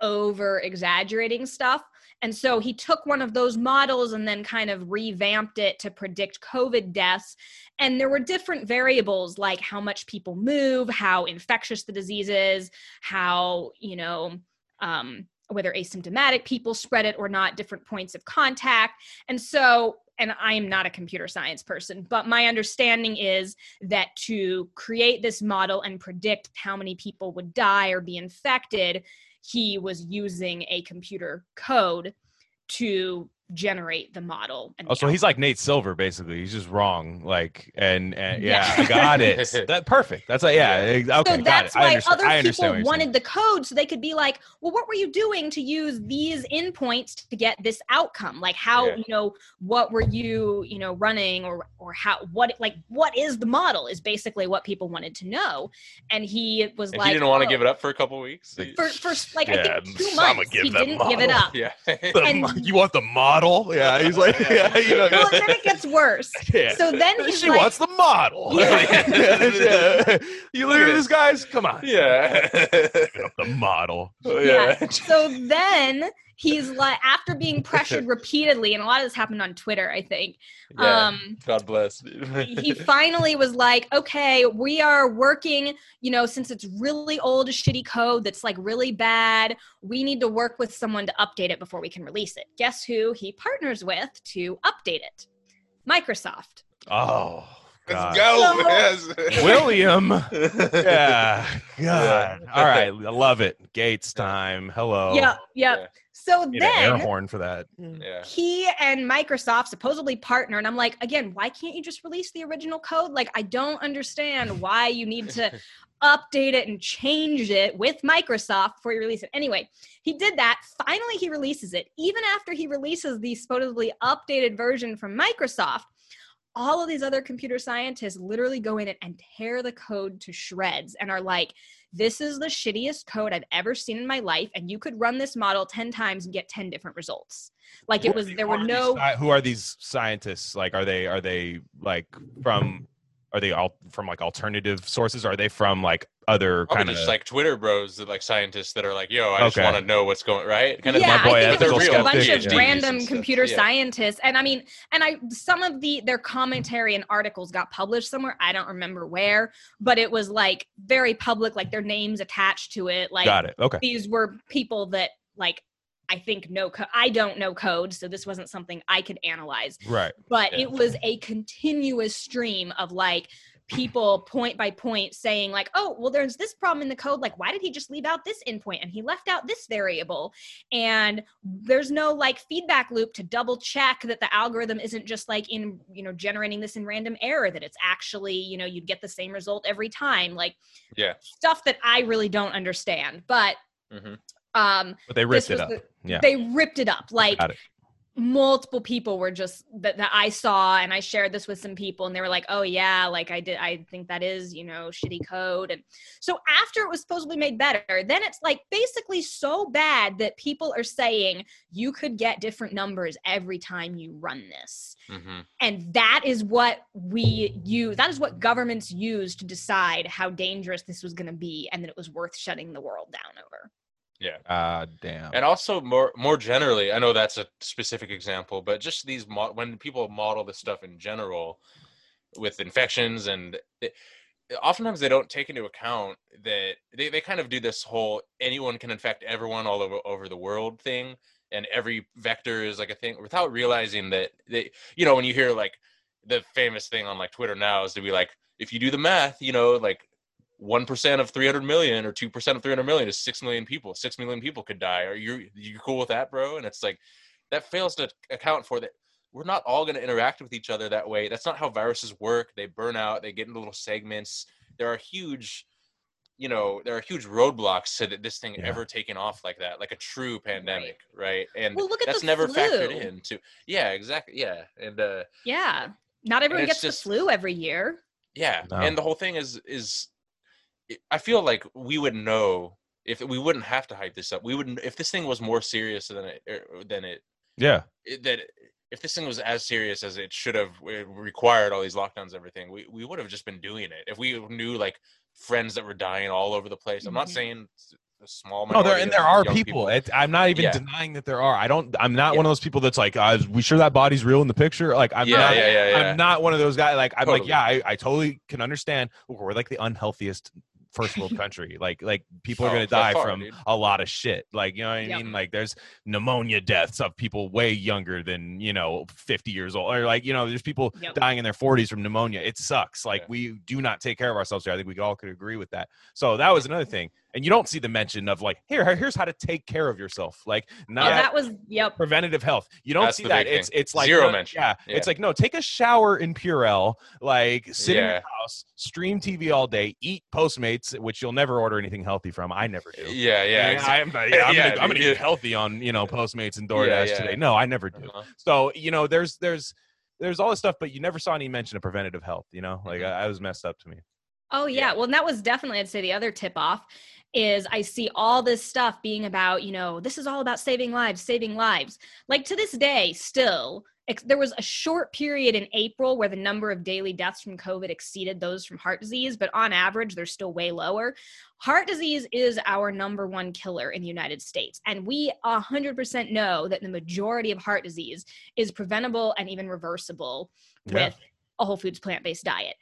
over exaggerating stuff. And so he took one of those models and then kind of revamped it to predict COVID deaths. And there were different variables like how much people move, how infectious the disease is, how, you know, um, whether asymptomatic people spread it or not, different points of contact. And so, and I am not a computer science person, but my understanding is that to create this model and predict how many people would die or be infected, he was using a computer code to generate the model. And oh, so he's like Nate Silver, basically. He's just wrong. Like, and, and yeah, yeah. I got it. that perfect. That's like, yeah, okay. So that's why other people wanted the code so they could be like, well, what were you doing to use these endpoints to get this outcome? Like, how yeah. you know what were you you know running or or how what like what is the model is basically what people wanted to know. And he was and like, he didn't want to oh. give it up for a couple weeks. For for like yeah, I think two months, he didn't model. give it up. Yeah, and, you want the model model. Yeah, he's like, yeah, you know. Well, then it gets worse. Yeah. So then he's she like, wants the model. Yeah. yeah. You look at this, guys. Come on. Yeah. the model. Oh, yeah. So then he's like after being pressured repeatedly and a lot of this happened on twitter i think Yeah. um God bless. he finally was like okay we are working you know since it's really old shitty code that's like really bad we need to work with someone to update it before we can release it guess who he partners with to update it microsoft Oh, God. Let's go. So- William. Yeah. God. All right. I love it. Gates time. Hello. yep yep Yeah. So Need an air then horn for that. Mm. Yeah. he and Microsoft supposedly partner, and I'm like, again, why can't you just release the original code? Like, I don't understand why you need to update it and change it with Microsoft before you release it. Anyway, he did that. Finally, he releases it. Even after he releases the supposedly updated version from Microsoft, all of these other computer scientists literally go in it and tear the code to shreds and are like, this is the shittiest code I've ever seen in my life, and you could run this model 10 times and get 10 different results. Like it was, there were no. who are these scientists? Like, are they are they like from? Are they all from like alternative sources? Are they from like other oh, kind of like Twitter bros, that, like scientists that are like, "Yo, I just Okay. want to know what's going right." Kind yeah, my boy I think it ethical was just a bunch of yeah. random and computer yeah. scientists, and I mean, and I some of the their commentary and articles got published somewhere. I don't remember where, but it was like very public, like their names attached to it. Like got it. Okay. these were people that like I think no co- I don't know code, so this wasn't something I could analyze. Right. But Yeah. it was a continuous stream of like people point by point saying like oh well there's this problem in the code like why did he just leave out this endpoint and he left out this variable and there's no like feedback loop to double check that the algorithm isn't just like in you know generating this in random error that it's actually you know you'd get the same result every time like Yeah. stuff that i really don't understand but Mhm. Um But they ripped it up. the- Yeah. they ripped it up like it. multiple people were just that, that i saw and i shared this with some people and they were like oh yeah like i did i think that is you know shitty code and so after it was supposedly made better then it's like basically so bad that people are saying you could get different numbers every time you run this Mhm. and that is what we use that is what governments use to decide how dangerous this was going to be and that it was worth shutting the world down over Ah, damn. And also more more generally, I know that's a specific example, but just these mo- when people model this stuff in general with infections and it, oftentimes they don't take into account that they, they kind of do this whole anyone can infect everyone all over over the world thing and every vector is like a thing without realizing that they you know when you hear like the famous thing on like Twitter now is to be like if you do the math you know like one percent of three hundred million or two percent of three hundred million is six million people. Six million people could die. Are you you cool with that, bro? And it's like that fails to account for that. We're not all going to interact with each other that way. That's not how viruses work. They burn out. They get into little segments. There are huge, you know, there are huge roadblocks to this thing Yeah. ever taking off like that, like a true pandemic, right? And Well, look at that's never flu. factored into. Yeah, exactly. Yeah, and uh, yeah not everyone gets just- the flu every year yeah, No. and the whole thing is is I feel like we would know if we wouldn't have to hype this up. We wouldn't if this thing was more serious than it er, than it, yeah. it that if this thing was as serious as it should have it required all these lockdowns and everything, we we would have just been doing it. If we knew like friends that were dying all over the place. I'm not Mhm. saying it's a small No, there and there are young people. It, I'm not even Yeah. denying that there are. I don't. I'm not Yeah. one of those people that's like, uh, we sure that body's real in the picture? Like, I'm yeah, not. yeah, yeah, yeah. I'm not one of those guys. Like, I'm like, yeah, I, I totally can understand. We're like the unhealthiest first world country. Like, like people are Oh, gonna die from dude. a lot of shit. Like, you know what I Yep. mean? Like, there's pneumonia deaths of people way younger than you know 50 years old, or like, you know, there's people Yep. dying in their 40s from pneumonia. It sucks. Like, Yeah. we do not take care of ourselves here. I think we all could agree with that. So that was another thing. And you don't see the mention of like, here, here's how to take care of yourself. Like, not yeah, that was yep preventative health. You don't That's see that. It's it's like Zero no, mention. Yeah, Yeah. it's like no, take a shower in Purell, like sit in your house, stream TV all day, eat Postmates, which you'll never order anything healthy from. I never do. Yeah, yeah. exa- I'm, yeah, I'm, Yeah, gonna, I'm gonna dude, eat healthy on you know Postmates and DoorDash Yeah, yeah. today. No, I never do. Uh-huh. So you know, there's there's there's all this stuff, but you never saw any mention of preventative health. You know, like Mhm. I, I was messed up to me. Oh yeah. Yeah. Well, and that was definitely I'd say the other tip off is I see all this stuff being about, you know, this is all about saving lives, saving lives. Like to this day still ex- there was a short period in April where the number of daily deaths from COVID exceeded those from heart disease, but on average, they're still way lower. Heart disease is our number one killer in the United States. And we 100% know that the majority of heart disease is preventable and even reversible Yeah. with a whole foods plant based diet.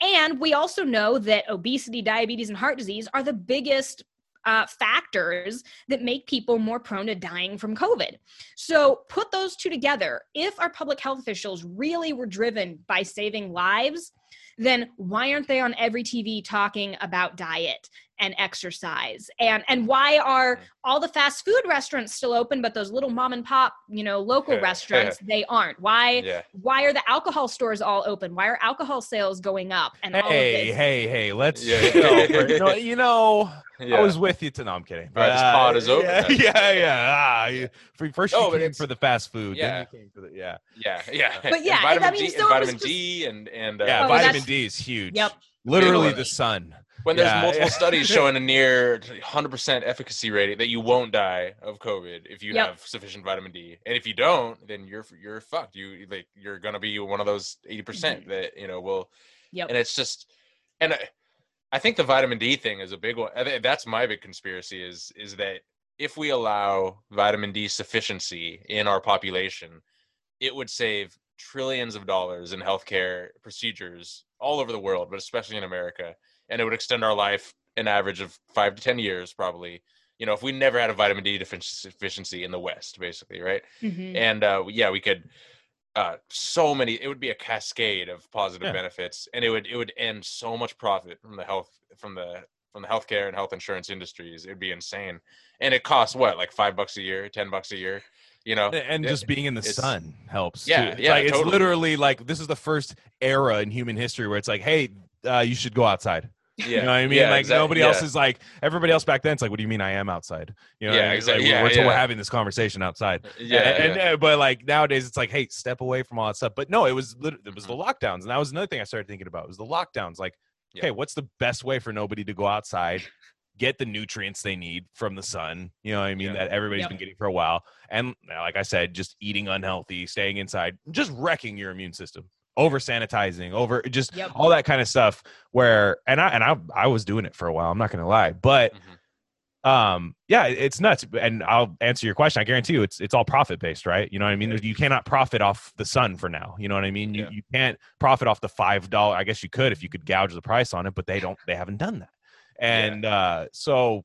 And we also know that obesity, diabetes, and heart disease are the biggest uh, factors that make people more prone to dying from COVID. So put those two together. If our public health officials really were driven by saving lives, then why aren't they on every TV talking about diet and exercise? And and why are all the fast food restaurants still open, but those little mom and pop, you know, local restaurants they aren't? Why Yeah. why are the alcohol stores all open? Why are alcohol sales going up? And all of Hey, this? hey, hey! Let's Yeah. chill for- no, you know, Yeah. I was with you to. No, I'm kidding. All right, this pod is open Yeah, then. yeah, yeah. Ah, you, for, first you but came for the fast food. yeah. Then you came for the yeah. yeah, yeah. But yeah, and vitamin I mean, D, so and vitamin just- D, and and uh, Yeah, Oh, vitamin D is huge. Yep. Literally the sun. When there's Yeah, multiple yeah. studies showing a near 100% efficacy rate that you won't die of COVID if you Yep. have sufficient vitamin D, and if you don't, then you're you're fucked. You like you're gonna be one of those 80% Mm-hmm. that you know will, Yep. and it's just, and I, I think the vitamin D thing is a big one. That's my big conspiracy is is that if we allow vitamin D sufficiency in our population, it would save trillions of dollars in healthcare procedures all over the world, but especially in America. And it would extend our life an average of five to 10 years, probably. You know, if we never had a vitamin D deficiency in the West, basically, right? Mhm. And uh, yeah, we could. Uh, so many. It would be a cascade of positive Yeah. benefits, and it would it would end so much profit from the health from the from the healthcare and health insurance industries. It'd be insane, and it costs what like five bucks a year, ten bucks a year. You know, and it- just being in the sun helps. Yeah, too. It's yeah, like, it's literally like this is the first era in human history where it's like, hey, uh, you should go outside. Yeah, You know what I mean? yeah, like exact- nobody else is like everybody else back then. It's like, what do you mean I am outside? You know, what I Yeah, mean? exact- Like, yeah, we're, we're yeah. having this conversation outside. Yeah, and, yeah. and, uh, but like nowadays, it's like, hey, step away from all that stuff. But no, it was lit- it was the Mm-hmm. lockdowns, and that was another thing I started thinking about. Was the lockdowns? Like, Yeah. okay, what's the best way for nobody to go outside? Get the nutrients they need from the sun, you know what I mean, Yeah. that everybody's Yep. been getting for a while. And uh, like I said, just eating unhealthy, staying inside, just wrecking your immune system, over sanitizing, over just Yep. all that kind of stuff. Where and I and I I was doing it for a while. I'm not gonna lie, but Mhm. um yeah it's nuts and i'll answer your question i guarantee you it's it's all profit based right you know what i mean Yeah. you cannot profit off the sun for now you know what i mean you, Yeah. you can't profit off the five dollar i guess you could if you could gouge the price on it but they don't they haven't done that and uh so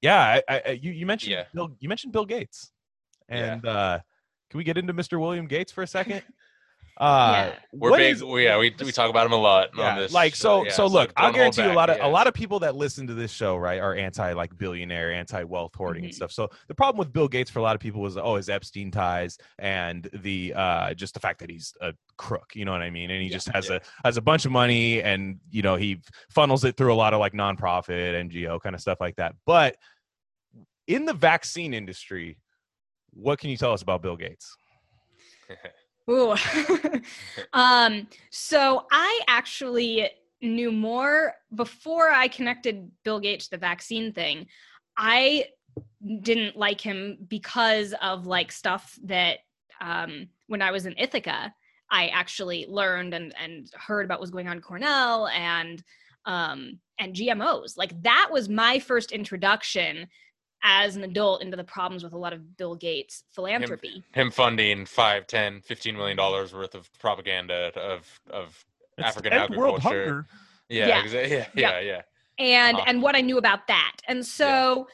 yeah I, I you, you mentioned Yeah. bill you mentioned bill gates Yeah. and uh can we get into mr william gates for a second uh Yeah. We're big. is- yeah, we, we talk about him a lot yeah, on this. like so yeah, so look i'll don't guarantee you a lot of yeah. a lot of people that listen to this show right are anti like billionaire anti wealth hoarding and Mhm. stuff so the problem with bill gates for a lot of people was oh his epstein ties and the uh just the fact that he's a crook you know what i mean and he Yeah. just has Yeah. a has a bunch of money and you know he funnels it through a lot of like nonprofit ngo kind of stuff like that but in the vaccine industry what can you tell us about bill gates Ooh. um, so I actually knew more before I connected Bill Gates to the vaccine thing. I didn't like him because of like stuff that um, when I was in Ithaca, I actually learned and, and heard about what was going on Cornell and um, and GMOs. Like that was my first introduction as an adult into the problems with a lot of Bill Gates philanthropy. him funding five, ten, fifteen million dollars worth of propaganda of of It's African end world agriculture. hunger. Yeah, Yeah. exa- yeah, yeah, yeah. and Uh-huh. and what I knew about that. And so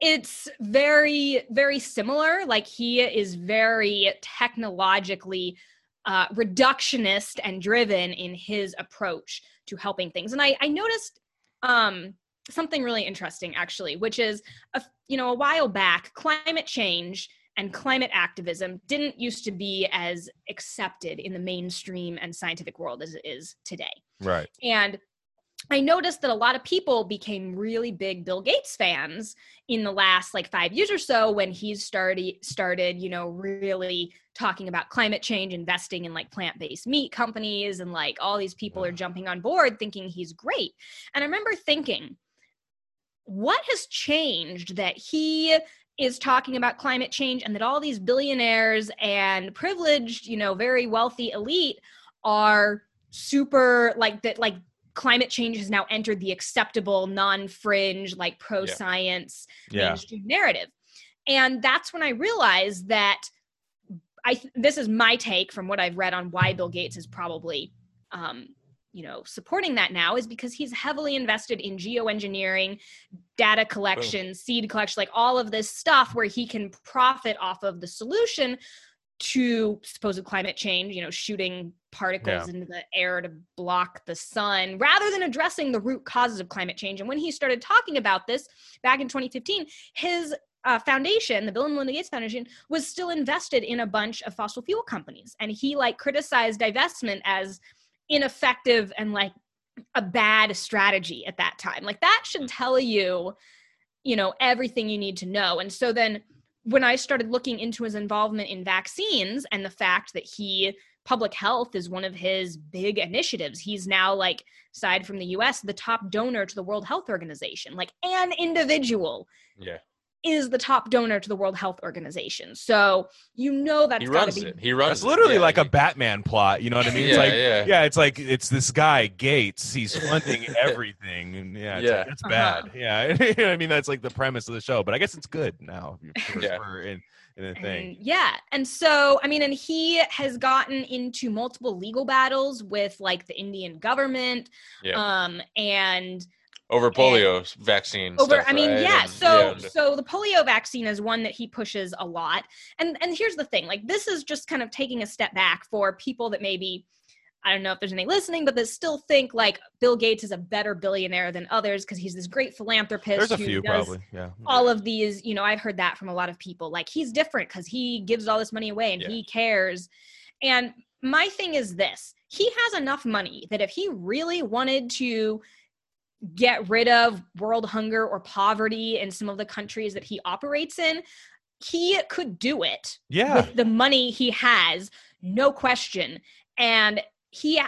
it's very very similar like he is very technologically uh, reductionist and driven in his approach to helping things and i, I noticed um, something really interesting actually which is a, you know a while back climate change and climate activism didn't used to be as accepted in the mainstream and scientific world as it is today. Right. And I noticed that a lot of people became really big Bill Gates fans in the last like 5 years or so when he's started started, you know, really talking about climate change, investing in like plant-based meat companies and like all these people are jumping on board thinking he's great. And I remember thinking what has changed that he is talking about climate change and that all these billionaires and privileged, you know, very wealthy elite are super like that like climate change has now entered the acceptable non-fringe like pro-science Yeah. mainstream narrative and that's when i realized that i th- this is my take from what i've read on why bill gates is probably um, you know supporting that now is because he's heavily invested in geoengineering data collection seed collection like all of this stuff where he can profit off of the solution to supposed climate change you know shooting particles into the air to block the sun rather than addressing the root causes of climate change. And when he started talking about this back in 2015 his uh, foundation, the Bill and Melinda Gates Foundation, was still invested in a bunch of fossil fuel companies, and he like criticized divestment as ineffective and like a bad strategy at that time. Like that should tell you, you know, everything you need to know. And so then when I started looking into his involvement in vaccines and the fact that he public health is one of his big initiatives. He's now like aside from the US the top donor to the World Health Organization. Like an individual Yeah. Is the top donor to the World Health Organization. So you know that's He runs be it. He runs That's it. literally Yeah, like a Batman plot. You know what I mean? Yeah, It's like yeah. yeah, it's like it's this guy Gates. He's funding everything, and yeah, it's Yeah. like, that's Uh-huh. bad. Yeah, you know what I mean that's like the premise of the show, but I guess it's good now. For, Yeah. for in, in the thing. And, yeah. And so, I mean, and he has gotten into multiple legal battles with like the Indian government. Yeah. Um, and over polio vaccine. over, stuff, I mean, right? yeah. And- So, yeah, so the polio vaccine is one that he pushes a lot. And, and here's the thing, like, this is just kind of taking a step back for people that maybe, I don't know if there's any listening, but that still think like Bill Gates is a better billionaire than others because he's this great philanthropist. There's a who few does probably. Yeah. all of these you know i've heard that from a lot of people like he's different because he gives all this money away and Yeah. he cares and my thing is this he has enough money that if he really wanted to get rid of world hunger or poverty in some of the countries that he operates in he could do it Yeah. with the money he has no question and he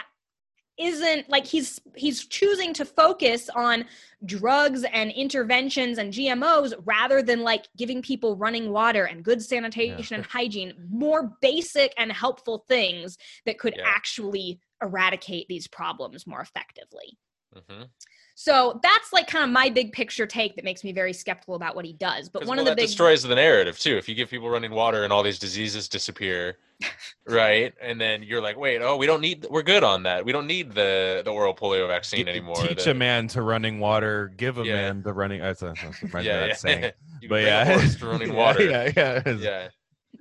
isn't like he's he's choosing to focus on drugs and interventions and GMOs rather than like giving people running water and good sanitation and hygiene more basic and helpful things that could Yeah. actually eradicate these problems more effectively. Mhm. So that's like kind of my big picture take that makes me very skeptical about what he does. But one well, of the that big destroys the narrative too. If you give people running water and all these diseases disappear, right? And then you're like, wait, oh, we don't need. We're good on that. We don't need the the oral polio vaccine anymore. Teach The- a man to running water. Give a Yeah. man to running. That's, that's, that's reminds me of yeah, yeah. saying. you But yeah, a horse to running water. Yeah, yeah, yeah.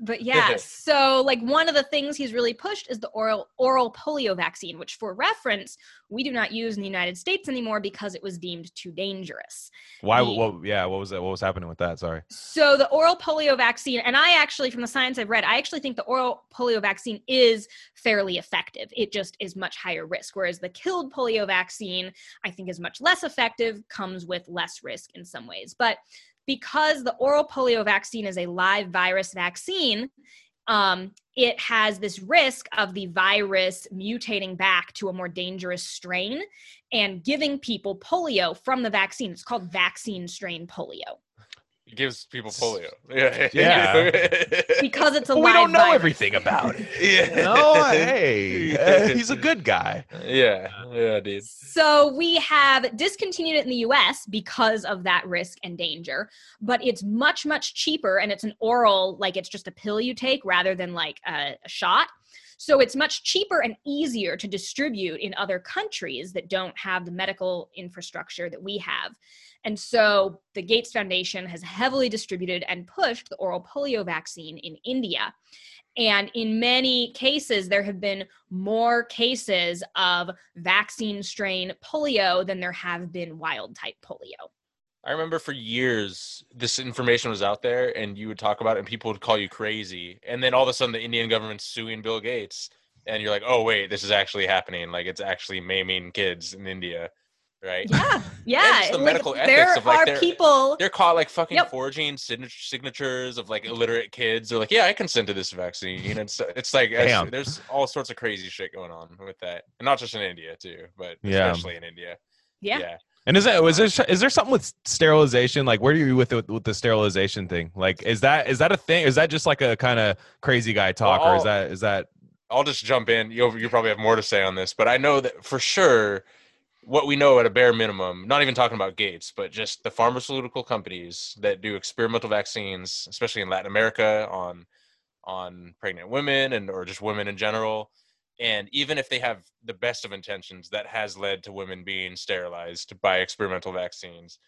But yeah, so like one of the things he's really pushed is the oral oral polio vaccine, which for reference, we do not use in the United States anymore because it was deemed too dangerous. Why? The- What? Yeah. What was that? What was happening with that? Sorry. So the oral polio vaccine, and I actually, from the science I've read, I actually think the oral polio vaccine is fairly effective. It just is much higher risk. Whereas the killed polio vaccine, I think is much less effective, comes with less risk in some ways. But because the oral polio vaccine is a live virus vaccine, um, it has this risk of the virus mutating back to a more dangerous strain and giving people polio from the vaccine. It's called vaccine strain polio. It gives people polio. Yeah. Yeah. because it's a Well, we don't know virus. everything about it. yeah. No, hey, uh, he's a good guy. Yeah. Yeah, dude. So we have discontinued it in the US because of that risk and danger, but it's much, much cheaper and it's an oral, like it's just a pill you take rather than like a, a shot. So it's much cheaper and easier to distribute in other countries that don't have the medical infrastructure that we have. And so the Gates Foundation has heavily distributed and pushed the oral polio vaccine in India. And in many cases, there have been more cases of vaccine strain polio than there have been wild type polio. I remember for years this information was out there and you would talk about it and people would call you crazy. And then all of a sudden the Indian government's suing Bill Gates and you're like, "Oh wait, this is actually happening. Like it's actually maiming kids in India." Right? Yeah, yeah. just the like, medical ethics there of, like, are their- people. They're caught like fucking Yep. forging sign- signatures of like illiterate kids. They're like, "Yeah, I consent to this vaccine." And it's it's like it's- Damn. there's all sorts of crazy shit going on with that. And not just in India too, but Yeah. especially in India. Yeah. Yeah. And is that was uh, there is there something with sterilization? Like, where are you with the, with the sterilization thing? Like, is that is that a thing? Is that just like a kind of crazy guy talk, Well, or is that is that I'll just jump in. You you probably have more to say on this, but I know that for sure what we know at a bare minimum, not even talking about Gates, but just the pharmaceutical companies that do experimental vaccines, especially in Latin America on on pregnant women and or just women in general. And even if they have the best of intentions, that has led to women being sterilized by experimental vaccines.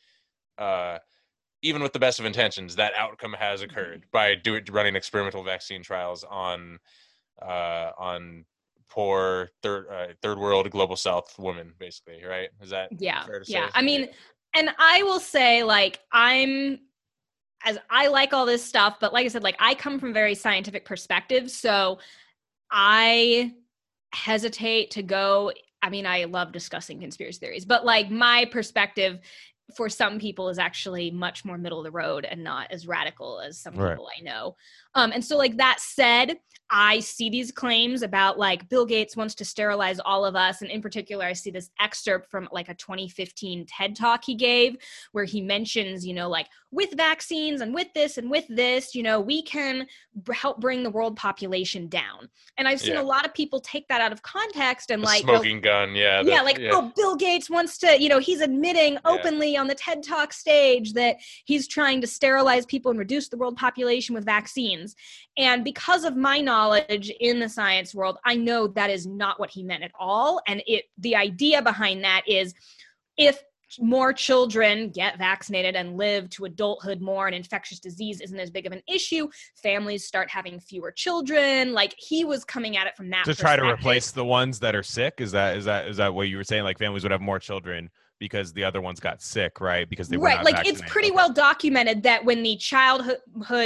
Uh, even with the best of intentions, that outcome has occurred by do running experimental vaccine trials on uh, on poor third uh, third world global south women basically right is that yeah fair to yeah say? i mean and i will say like i'm as i like all this stuff but like i said like i come from very scientific perspective so i hesitate to go i mean i love discussing conspiracy theories but like my perspective for some people is actually much more middle of the road and not as radical as some Right. people i know um, and so like that said I see these claims about like Bill Gates wants to sterilize all of us. And in particular, I see this excerpt from like a 2015 TED talk he gave where he mentions, you know, like with vaccines and with this and with this, you know, we can b- help bring the world population down. And I've seen Yeah. a lot of people take that out of context and The like, go, smoking gun yeah yeah, like oh, Bill Gates wants to, you know, he's admitting openly on the TED Talk stage that he's trying to sterilize people and reduce the world population with vaccines. And because of my knowledge in the science world, I know that is not what he meant at all. And it the idea behind that is if more children get vaccinated and live to adulthood more and infectious disease isn't as big of an issue families start having fewer children like he was coming at it from that to try to replace the ones that are sick? Is that is that is that what you were saying? Like families would have more children because the other ones got sick, right? Because they were right like it's pretty well documented that when the childhood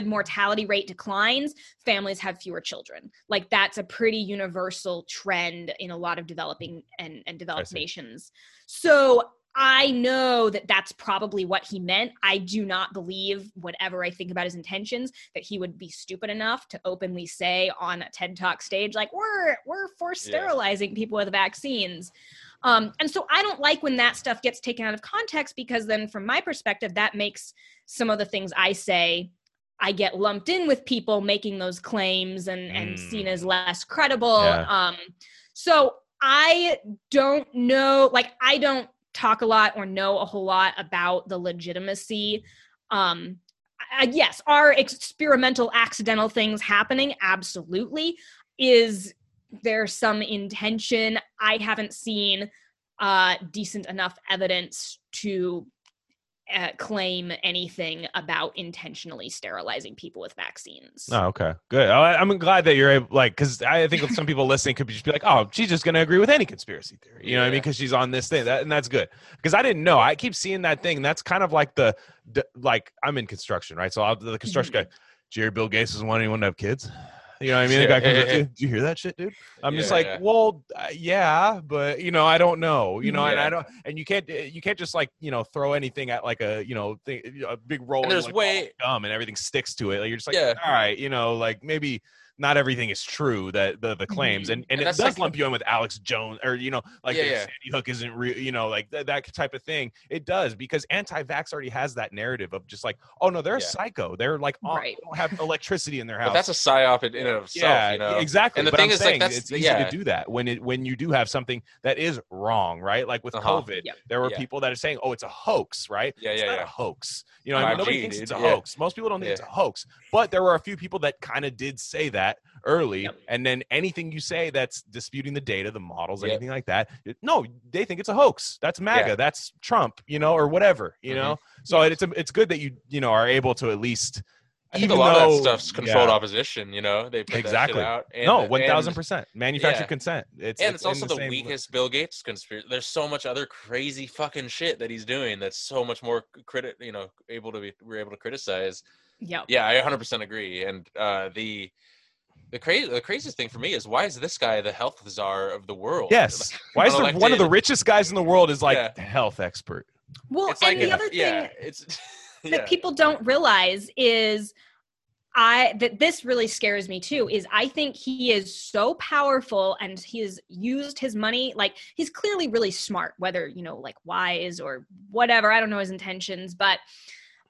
mortality rate declines families have fewer children. Like that's a pretty universal trend in a lot of developing and, and developed nations. So i know that that's probably what he meant. I do not believe whatever i think about his intentions that he would be stupid enough to openly say on a ted talk stage like we're we're for Yeah. sterilizing people with vaccines um, and so I don't like when that stuff gets taken out of context because then, from my perspective, that makes some of the things I say, I get lumped in with people making those claims and, and seen as less credible. Yeah. Um, so I don't know, like, I don't talk a lot or know a whole lot about the legitimacy. Um, I, yes, are experimental accidental things happening? Absolutely. Is there's some intention. I haven't seen uh, decent enough evidence to uh, claim anything about intentionally sterilizing people with vaccines. Oh, okay, good. I, I'm glad that you're able, like, because I think some people listening could just be like, "Oh, she's just going to agree with any conspiracy theory," you know what I mean? Because she's on this thing, that, and that's good. Because I didn't know. I keep seeing that thing. And that's kind of like the, the like I'm in construction, right? So I'll, the construction Mhm. guy, Jerry Bill Gates doesn't want anyone to have kids. You know what I mean? The guy comes up to you, "Do you hear that shit, dude?" I'm just like, yeah. "Well, uh, yeah, but you know, I don't know. You know, and I don't, and you can't, you can't just like, you know, throw anything at like a, you know, thing, a big roll. And there's like, way- gum and everything sticks to it. Like you're just like, Yeah. all right, you know, like maybe not everything is true that the the claims and, and, And it does like- lump you in with Alex Jones or you know like Yeah, yeah. Sandy Hook isn't real you know like th- that type of thing it does because anti-vax already has that narrative of just like oh no they're a Yeah. psycho they're like on, Right. they don't have electricity in their house but that's a psyop in, in and of itself yeah, you know exactly. And the but thing I'm is, like, saying that's- it's easy to do that when it when you do have something that is wrong, right? Like with Uh-huh. COVID, there were people that are saying, "Oh, it's a hoax," right? Yeah, it's yeah, not a hoax. You know, I mean, nobody 5G, thinks it's a hoax. Most people don't think it's a hoax, but there were a few people that kind of did say that early, Yep. and then anything you say that's disputing the data, the models, Yep. anything like that, no, they think it's a hoax. That's MAGA. Yeah. That's Trump. You know, or whatever. You Mhm. know, so it's a, it's good that you you know are able to at least. I think a even lot of though- that stuff's controlled yeah. opposition. You know, they put Exactly. that shit out. And, no, one thousand and- percent manufactured yeah. consent. It's and it's, in also the, same- weakest Bill Gates conspiracy. There's so much other crazy fucking shit that he's doing that's so much more credit, you know, able to be we're able to criticize. Yeah, Yeah, I 100% agree. And uh, the the crazy the craziest thing for me is why is this guy the health czar of the world? Yes. Why is the, one of the richest guys in the world is like Yeah. health expert? Well, It's like and the an- other thing yeah, it's that people don't realize is I that this really scares me too is I think he is so powerful and he has used his money like he's clearly really smart whether you know like wise or whatever I don't know his intentions but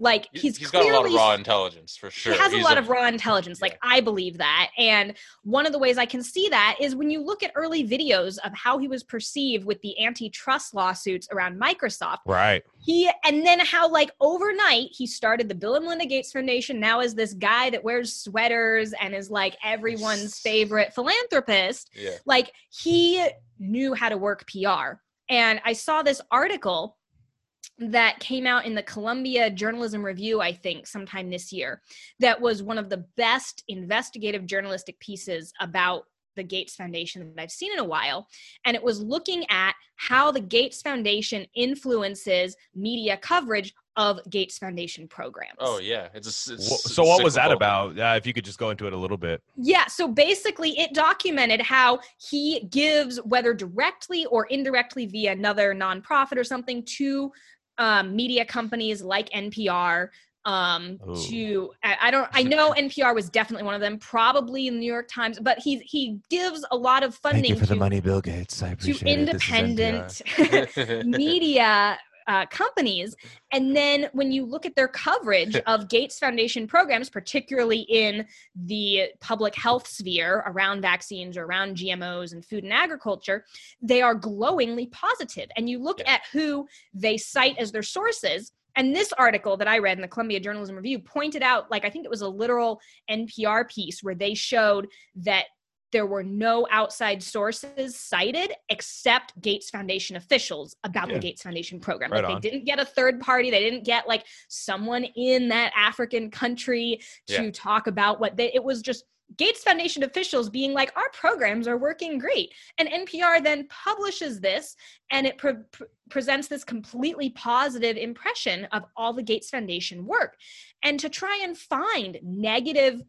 like he's, he's clearly, got a lot of raw intelligence for sure. He has He's a lot of raw intelligence. Like Yeah. I believe that. And one of the ways I can see that is when you look at early videos of how he was perceived with the antitrust lawsuits around Microsoft. Right. He and then how like overnight he started the Bill and Melinda Gates Foundation. Now is this guy that wears sweaters and is like everyone's favorite philanthropist Yeah. like he knew how to work PR. And I saw this article that came out in the Columbia Journalism Review, I think, sometime this year, that was one of the best investigative journalistic pieces about the Gates Foundation that I've seen in a while. And it was looking at how the Gates Foundation influences media coverage of Gates Foundation programs. Oh yeah. It's a. s- It's, Wh- it's So what was that about? Uh, if you could just go into it a little bit. Yeah, so basically it documented how he gives, whether directly or indirectly via another nonprofit or something, to um, media companies like NPR. Um, Ooh. to I, I don't I know NPR was definitely one of them, probably in the New York Times, but he he gives a lot of funding to, Bill Gates. I to independent media uh, companies. And then when you look at their coverage of Gates Foundation programs, particularly in the public health sphere around vaccines or around GMOs and food and agriculture, they are glowingly positive. And you look Yeah. at who they cite as their sources. And this article that I read in the Columbia Journalism Review pointed out, like, I think it was a literal NPR piece where they showed that there were no outside sources cited except Gates Foundation officials about Yeah. the Gates Foundation program. Right like on. they didn't get a third party, they didn't get like someone in that African country to Yeah. talk about what they it was just Gates Foundation officials being like, our programs are working great. And NPR then publishes this and it pre- pre- presents this completely positive impression of all the Gates Foundation work. And to try and find negative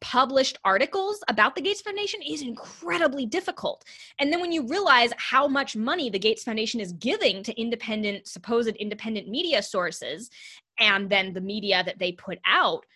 published articles about the Gates Foundation is incredibly difficult. And then when you realize how much money the Gates Foundation is giving to independent, supposed independent media sources, and then the media that they put out,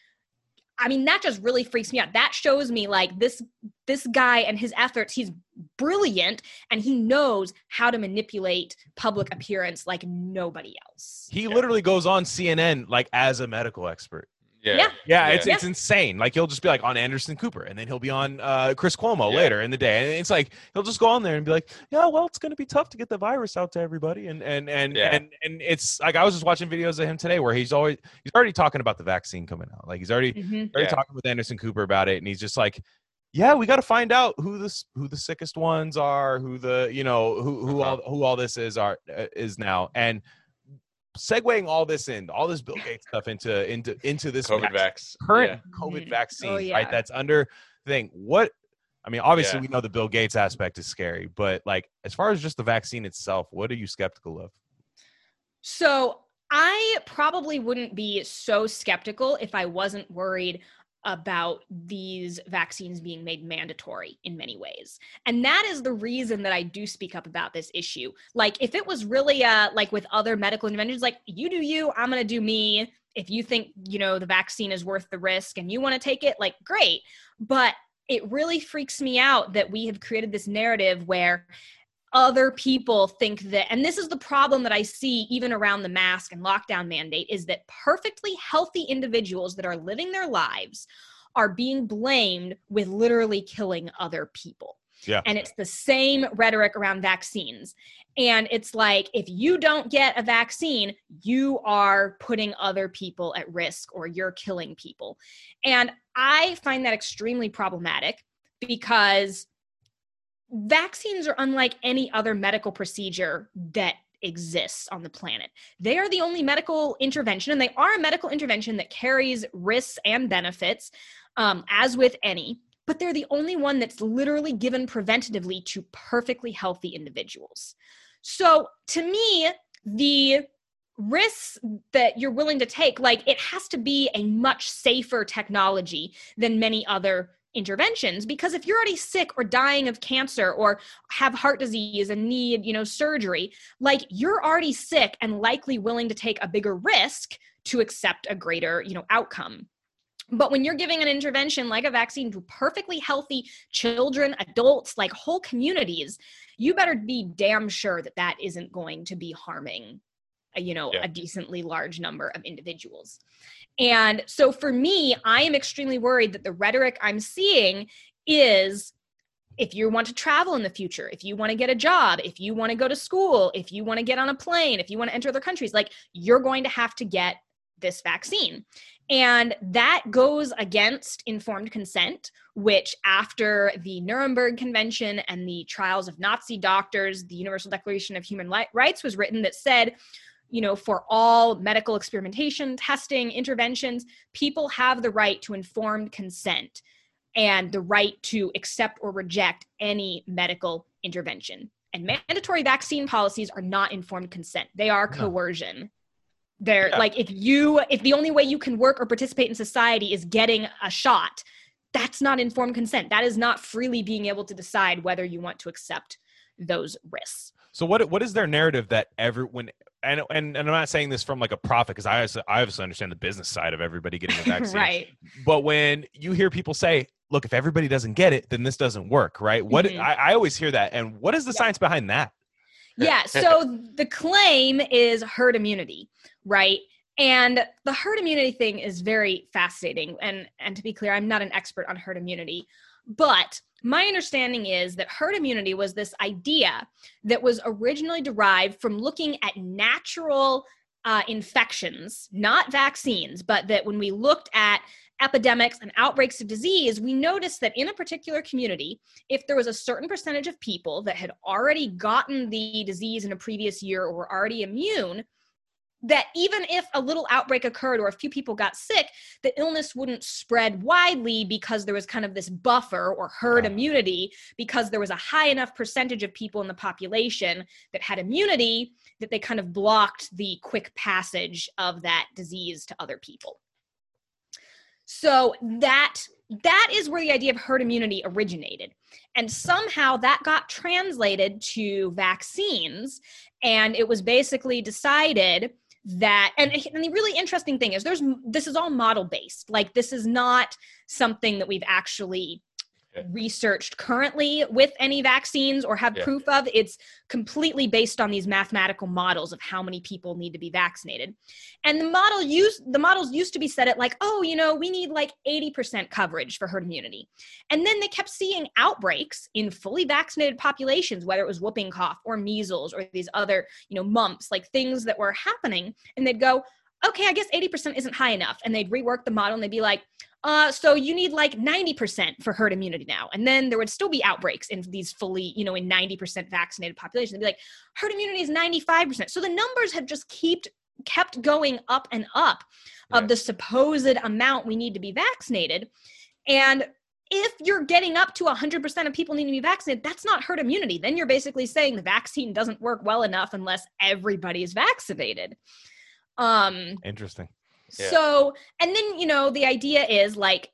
I mean that just really freaks me out. That shows me like this this guy and his efforts, he's brilliant and he knows how to manipulate public appearance like nobody else. He literally goes on CNN like as a medical expert. Yeah. Yeah. Yeah, it's Yeah. it's insane. Like he'll just be like on Anderson Cooper, and then he'll be on uh, Chris Cuomo Yeah. later in the day, and it's like he'll just go on there and be like, "Yeah, well, it's going to be tough to get the virus out to everybody," and and and Yeah. and and it's like I was just watching videos of him today where he's always he's already talking about the vaccine coming out, like he's already Mhm. already Yeah. talking with Anderson Cooper about it, and he's just like, "Yeah, we got to find out who this who the sickest ones are, who the you know who who all who all this is are uh, is now." And segueing all this in, all this Bill Gates stuff into into into this COVID vac- vax. current mm-hmm. oh, Yeah. COVID vaccine, Oh, right? That's under thing. What I mean, obviously Yeah. we know the Bill Gates aspect is scary, but like as far as just the vaccine itself, what are you skeptical of? So I probably wouldn't be so skeptical if I wasn't worried about these vaccines being made mandatory in many ways. And that is the reason that I do speak up about this issue. Like if it was really uh like with other medical interventions like you do you, I'm going to do me. If you think, you know, the vaccine is worth the risk and you want to take it, like great. But it really freaks me out that we have created this narrative where other people think that and this is the problem that i see even around the mask and lockdown mandate is that perfectly healthy individuals that are living their lives are being blamed with literally killing other people. Yeah. and it's the same rhetoric around vaccines. And it's like if you don't get a vaccine you are putting other people at risk or you're killing people. And i find that extremely problematic because vaccines are unlike any other medical procedure that exists on the planet. They are the only medical intervention, and they are a medical intervention that carries risks and benefits, um, as with any, but they're the only one that's literally given preventatively to perfectly healthy individuals. So to me, the risks that you're willing to take, like it has to be a much safer technology than many other interventions because if you're already sick or dying of cancer or have heart disease and need you know surgery like you're already sick and likely willing to take a bigger risk to accept a greater you know outcome. But when you're giving an intervention like a vaccine to perfectly healthy children, adults, like whole communities, you better be damn sure that that isn't going to be harming a, you know Yeah. a decently large number of individuals and so for me i am extremely worried that the rhetoric i'm seeing is if you want to travel in the future if you want to get a job if you want to go to school if you want to get on a plane if you want to enter other countries like you're going to have to get this vaccine and that goes against informed consent, which, after the Nuremberg Convention and the trials of Nazi doctors, the Universal Declaration of Human Rights was written that said, you know, for all medical experimentation, testing, interventions, people have the right to informed consent and the right to accept or reject any medical intervention. And mandatory vaccine policies are not informed consent, they are No. coercion. They're Yeah. like if you if the only way you can work or participate in society is getting a shot, that's not informed consent. That is not freely being able to decide whether you want to accept those risks. So what what is their narrative that every when and and, and I'm not saying this from like a profit because I obviously, I obviously understand the business side of everybody getting a vaccine. right. But when you hear people say, "Look, if everybody doesn't get it, then this doesn't work," right? What Mhm. I, I always hear that, and what is the Yeah. science behind that? Yeah. So the claim is herd immunity, right? And the herd immunity thing is very fascinating. And and to be clear, I'm not an expert on herd immunity, but my understanding is that herd immunity was this idea that was originally derived from looking at natural uh, infections, not vaccines, but that when we looked at epidemics and outbreaks of disease, we noticed that in a particular community, if there was a certain percentage of people that had already gotten the disease in a previous year or were already immune, that even if a little outbreak occurred or a few people got sick, the illness wouldn't spread widely because there was kind of this buffer or herd immunity because there was a high enough percentage of people in the population that had immunity that they kind of blocked the quick passage of that disease to other people. So that that is where the idea of herd immunity originated. And somehow that got translated to vaccines. And it was basically decided that, and, and the really interesting thing is there's, this is all model based. Like this is not something that we've actually. Researched currently with any vaccines or have Yeah. proof of. It's completely based on these mathematical models of how many people need to be vaccinated. And the model used the models used to be set at like, oh, you know, we need like 80% coverage for herd immunity. And then they kept seeing outbreaks in fully vaccinated populations, whether it was whooping cough or measles or these other, you know, mumps, like things that were happening. And they'd go, okay, I guess 80% isn't high enough. And they'd rework the model and they'd be like, uh, so you need like 90% for herd immunity now. And then there would still be outbreaks in these fully, you know, in 90% vaccinated populations. They'd be like, herd immunity is 95%. So the numbers have just kept kept going up and up of the supposed amount we need to be vaccinated. And if you're getting up to 100% of people need to be vaccinated, that's not herd immunity. Then you're basically saying the vaccine doesn't work well enough unless everybody is vaccinated. Um Interesting. Yeah. so and then you know the idea is like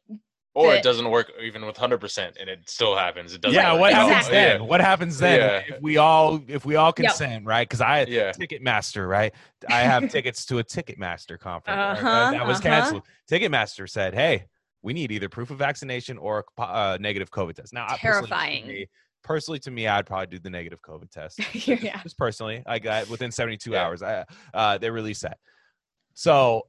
Or the- it doesn't work even with hundred percent, and it still happens. It doesn't. Yeah, work what out. happens Exactly. then? What happens then Yeah. if we all if we all Yep. consent, right? Because I Yeah. Ticketmaster, right? I have tickets to a Ticketmaster conference right? Uh-huh, that was uh-huh. canceled. Ticketmaster said, "Hey, we need either proof of vaccination or a uh, negative COVID test." Now, I- personally to Terrifying. me- Personally, to me, I'd probably do the negative COVID test. yeah. Just personally, I got within 72 Yeah. hours. I, uh, they released that. So,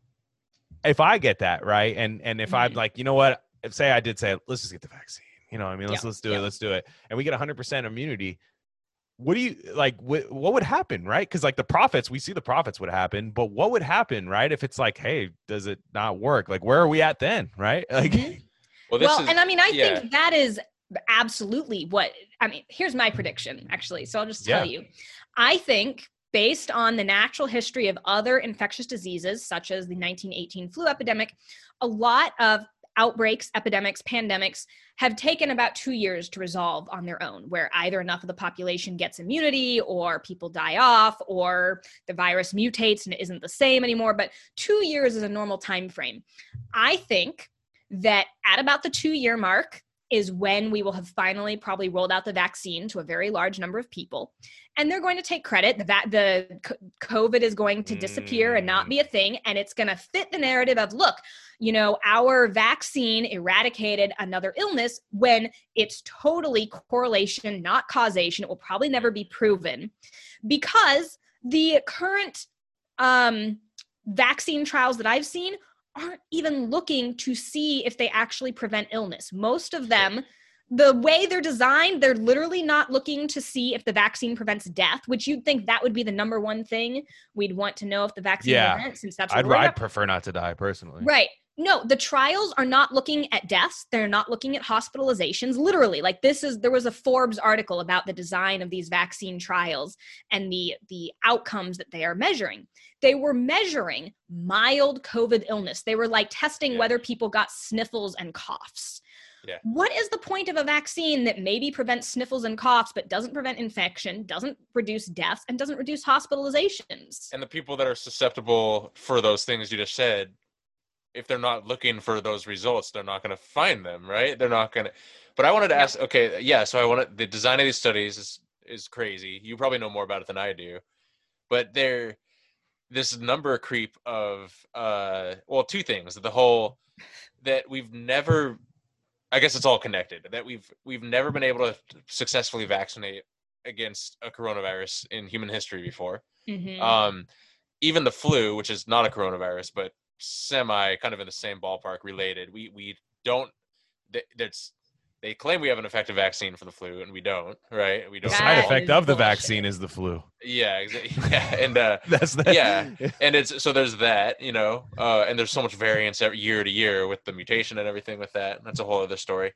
if I get that right, and and if I'm Mhm. like, you know what, if say I did say, let's just get the vaccine. You know, what I mean, let's Yeah, let's do yeah. it, let's do it, and we get 100% immunity. What do you like? What, what would happen, right? Because like the profits, we see the profits would happen, but what would happen, right? If it's like, hey, does it not work? Like, where are we at then, right? Like, Mhm. Well, this well, is and I mean, I yeah. think that is absolutely what I mean. Here's my prediction, actually. So I'll just tell Yeah. you. I think, based on the natural history of other infectious diseases, such as the 1918 flu epidemic, a lot of outbreaks, epidemics, pandemics have taken about two years to resolve on their own, where either enough of the population gets immunity, or people die off, or the virus mutates and it isn't the same anymore. But two years is a normal time frame. I think that at about the two year mark, is when we will have finally probably rolled out the vaccine to a very large number of people. And they're going to take credit. The, va- the COVID is going to disappear and not Mm. be a thing. And it's going to fit the narrative of look, you know, our vaccine eradicated another illness when it's totally correlation, not causation. It will probably never be proven because the current um, vaccine trials that I've seen aren't even looking to see if they actually prevent illness. Most of them, the way they're designed, they're literally not looking to see if the vaccine prevents death, which you'd think that would be the number one thing we'd want to know if the vaccine Yeah. prevents, since that's what I'd, I'd prefer not to die personally. Right. No, the trials are not looking at deaths. They're not looking at hospitalizations. Literally, like this is there was a Forbes article about the design of these vaccine trials and the the outcomes that they are measuring. They were measuring mild COVID illness. They were like testing Yeah. whether people got sniffles and coughs. Yeah. What is the point of a vaccine that maybe prevents sniffles and coughs but doesn't prevent infection, doesn't reduce deaths, and doesn't reduce hospitalizations? and the people that are susceptible for those things you just said if they're not looking for those results they're not going to find them right? They're not going to but i wanted to ask okay yeah so i wanted the design of these studies is is crazy. You probably know more about it than i do but there this number creep of uh well two things the whole that we've never i guess it's all connected that we've we've never been able to successfully vaccinate against a coronavirus in human history before. Mhm. um, even the flu, which is not a coronavirus, but semi kind of in the same ballpark related. We we don't. That's they claim we have an effective vaccine for the flu, and we don't. Right? We don't. The side effect of the bullshit. vaccine is the flu. Yeah, exa- yeah, and uh, That's the Yeah. and it's so there's that, you know, uh, and there's so much variance every year to year with the mutation and everything with that. That's a whole other story.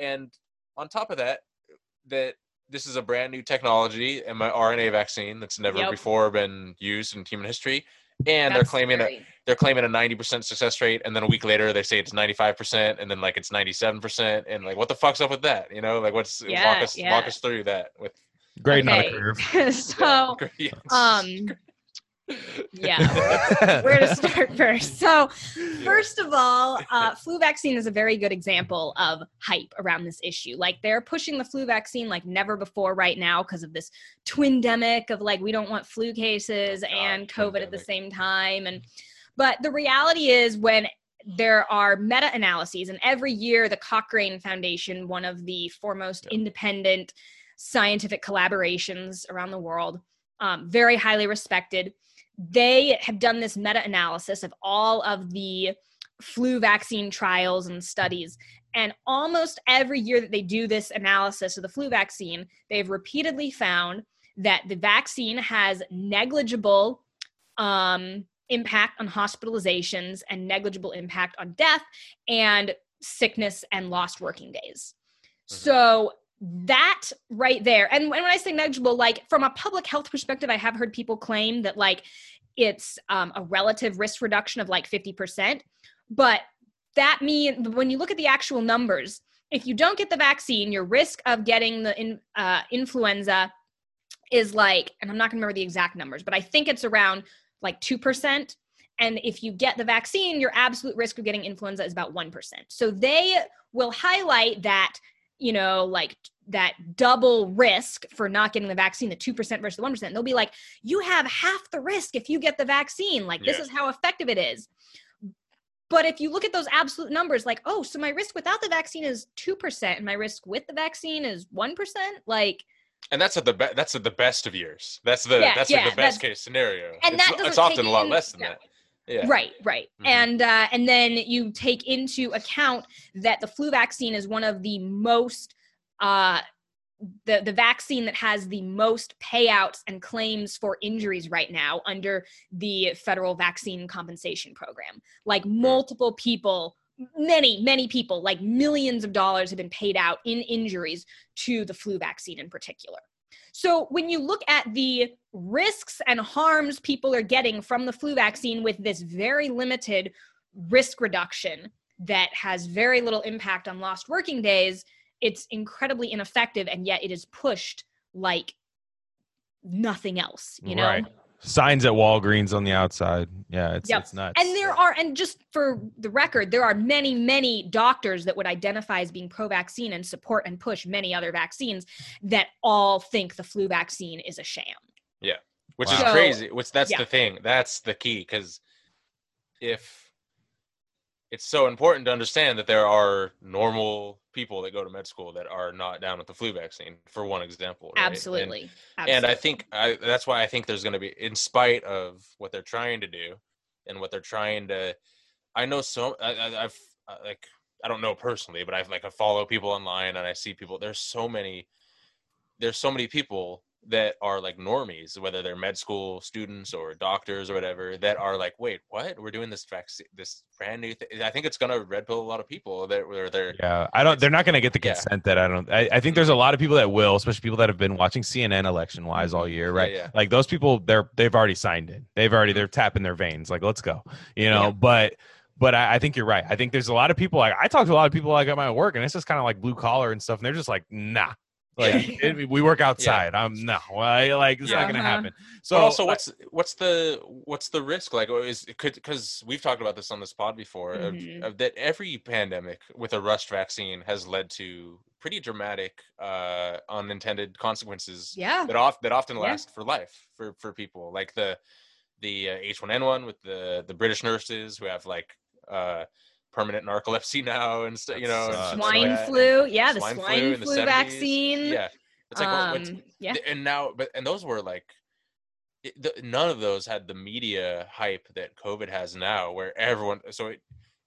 And on top of that, that this is a brand new technology, and mRNA vaccine that's never Yep. before been used in human history, and they're claiming a, scary. they're claiming a 90% success rate, and then a week later they say it's 95%, and then like it's 97%, and like what the fuck's up with that? You know, like what's walk us yeah. walk us through that with Grade not a curve. so Yeah. um yeah where to start first. So first of all uh, flu vaccine is a very good example of hype around this issue. Like they're pushing the flu vaccine like never before right now because of this twindemic of like we don't want flu cases God, and covid at the same time. And but the reality is when there are meta analyses and every year the cochrane foundation one of the foremost independent scientific collaborations around the world um, very highly respected they have done this meta analysis of all of the flu vaccine trials and studies. And almost every year that they do this analysis of the flu vaccine, they've repeatedly found that the vaccine has negligible um, impact on hospitalizations and negligible impact on death and sickness and lost working days. Mhm. So that right there. And when i say negligible like from a public health perspective i have heard people claim that like it's um, a relative risk reduction of like 50% but that mean when you look at the actual numbers if you don't get the vaccine your risk of getting the in, uh, influenza is like and i'm not going to remember the exact numbers but i think it's around like 2% and if you get the vaccine your absolute risk of getting influenza is about 1% so they will highlight that you know, like that double risk for not getting the vaccine, the 2% versus the 1%. They'll be like, you have half the risk if you get the vaccine. Like, this Yeah. is how effective it is. But if you look at those absolute numbers, like, oh, so my risk without the vaccine is 2% and my risk with the vaccine is 1%, like, and that's at the be- that's at the best of years. That's the Yeah, that's yeah, the best that's- case scenario. and it's, that it's often a lot less than no. that. Yeah. Right, right. Mhm. And uh, and then you take into account that the flu vaccine is one of the most uh, the the vaccine that has the most payouts and claims for injuries right now under the federal vaccine compensation program. Like multiple people, many many people, like millions of dollars have been paid out in injuries to the flu vaccine in particular. So when you look at the risks and harms people are getting from the flu vaccine with this very limited risk reduction that has very little impact on lost working days, it's incredibly ineffective and yet it is pushed like nothing else, you know? Right. Signs at Walgreens on the outside. Yeah, it's Yep. it's nuts. And there are, and just for the record, there are many, many doctors that would identify as being pro vaccine and support and push many other vaccines that all think the flu vaccine is a sham. Yeah, which Wow. is So- crazy. Which that's yeah. the thing. That's the key because if it's so important to understand that there are normal people that go to med school that are not down with the flu vaccine, for one example. right? And- Absolutely. and I think I, that's why I think there's going to be, in spite of what they're trying to do, and what they're trying to, I know so I, I, I've uh, like I don't know personally, but I've like I follow people online and I see people. There's so many, there's so many people that are like normies, whether they're med school students or doctors or whatever, that are like, wait, what? We're doing this vaccine, this brand new thing. I think it's gonna red pill a lot of people that where they're Yeah, I don't. They're not going to get the Yeah. consent that I don't. I, I think there's a lot of people that will, especially people that have been watching CNN election wise all year, right? yeah. Like those people, they're they've already signed in. They've already mm-hmm. they're tapping their veins. Like let's go, you know. Yeah. But but I, I think you're right. I think there's a lot of people. Like I talk to a lot of people like at my work, and it's just kind of like blue collar and stuff, and they're just like, nah. Like it- we work outside. I'm no, I, like it's not gonna Uh-huh. happen. So but also, what's what's the what's the risk? Like, is could because we've talked about this on this pod before of- Mhm. of, that every pandemic with a rushed vaccine has led to pretty dramatic uh, unintended consequences yeah. that off that often Yeah. last for life for for people. Like the the uh, H1N1 with the the British nurses who have like uh, permanent narcolepsy now and st- you know and sucks. shit like Swine that. flu. Yeah, the swine swine, flu in the vaccine. Yeah, it's like it's- um, yeah. And now but and those were like it, the, none of those had the media hype that covid has now where everyone so it,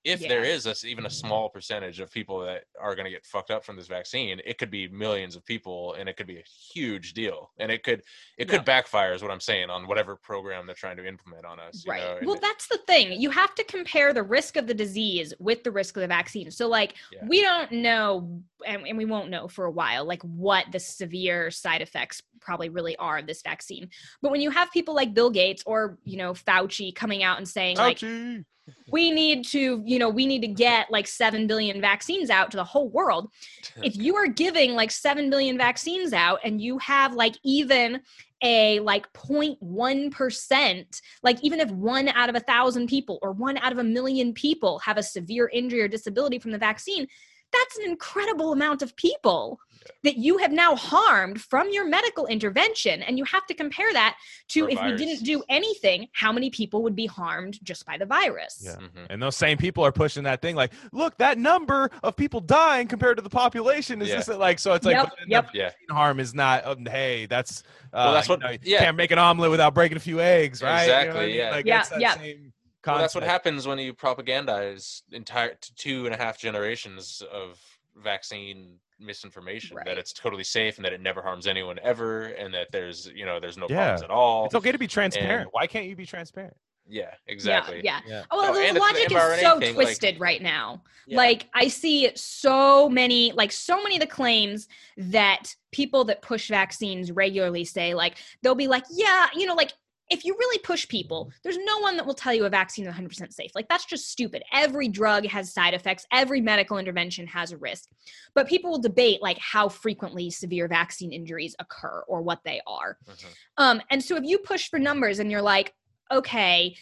if there Yeah. is a even a small percentage of people that are going to get fucked up from this vaccine it could be millions of people and it could be a huge deal and it could it could Yeah. backfire is what i'm saying on whatever program they're trying to implement on us you Right. know, well, it- that's the thing. You have to compare the risk of the disease with the risk of the vaccine. So, like, Yeah. we don't know, and, and we won't know for a while, like, what the severe side effects probably really are of this vaccine. But when you have people like Bill Gates or, you know, Fauci coming out and saying, like, Fauci. We need to, you know, we need to get like 7 billion vaccines out to the whole world. if you are giving like 7 billion vaccines out and you have like even a like 0.1% like even if one out of a thousand people or one out of a million people have a severe injury or disability from the vaccine that's an incredible amount of people that you have now harmed from your medical intervention and you have to compare that to For if we didn't do anything how many people would be harmed just by the virus Yeah. Mhm. And those same people are pushing that thing like, look, that number of people dying compared to the population is Yeah. this like so it's like Yep, but then the yep. Yeah. harm is not um, hey, that's uh, Well, that's you what- know, you yeah. can't make an omelet without breaking a few eggs, right? You know I Exactly, mean? yeah. Like, Yeah, it's that yeah. same Well, that's what happens when you propagandize entire two and a half generations of vaccine misinformation that it's totally safe and that it never harms anyone ever and that there's you know there's no Yeah. problems at all. It's okay to be transparent. And- Why can't you be transparent? yeah, exactly. yeah, yeah. Yeah. Oh, well, Oh, the it's the logic is so thing, like- twisted right now. Yeah. Like I see so many, like so many of the claims that people that push vaccines regularly say, like they'll be like, yeah, you know, like if you really push people, there's no one that will tell you a vaccine is 100% safe. Like that's just stupid. Every drug has side effects. Every medical intervention has a risk. But people will debate like how frequently severe vaccine injuries occur or what they are. Mhm. Um, and so if you push for numbers and you're like, okay,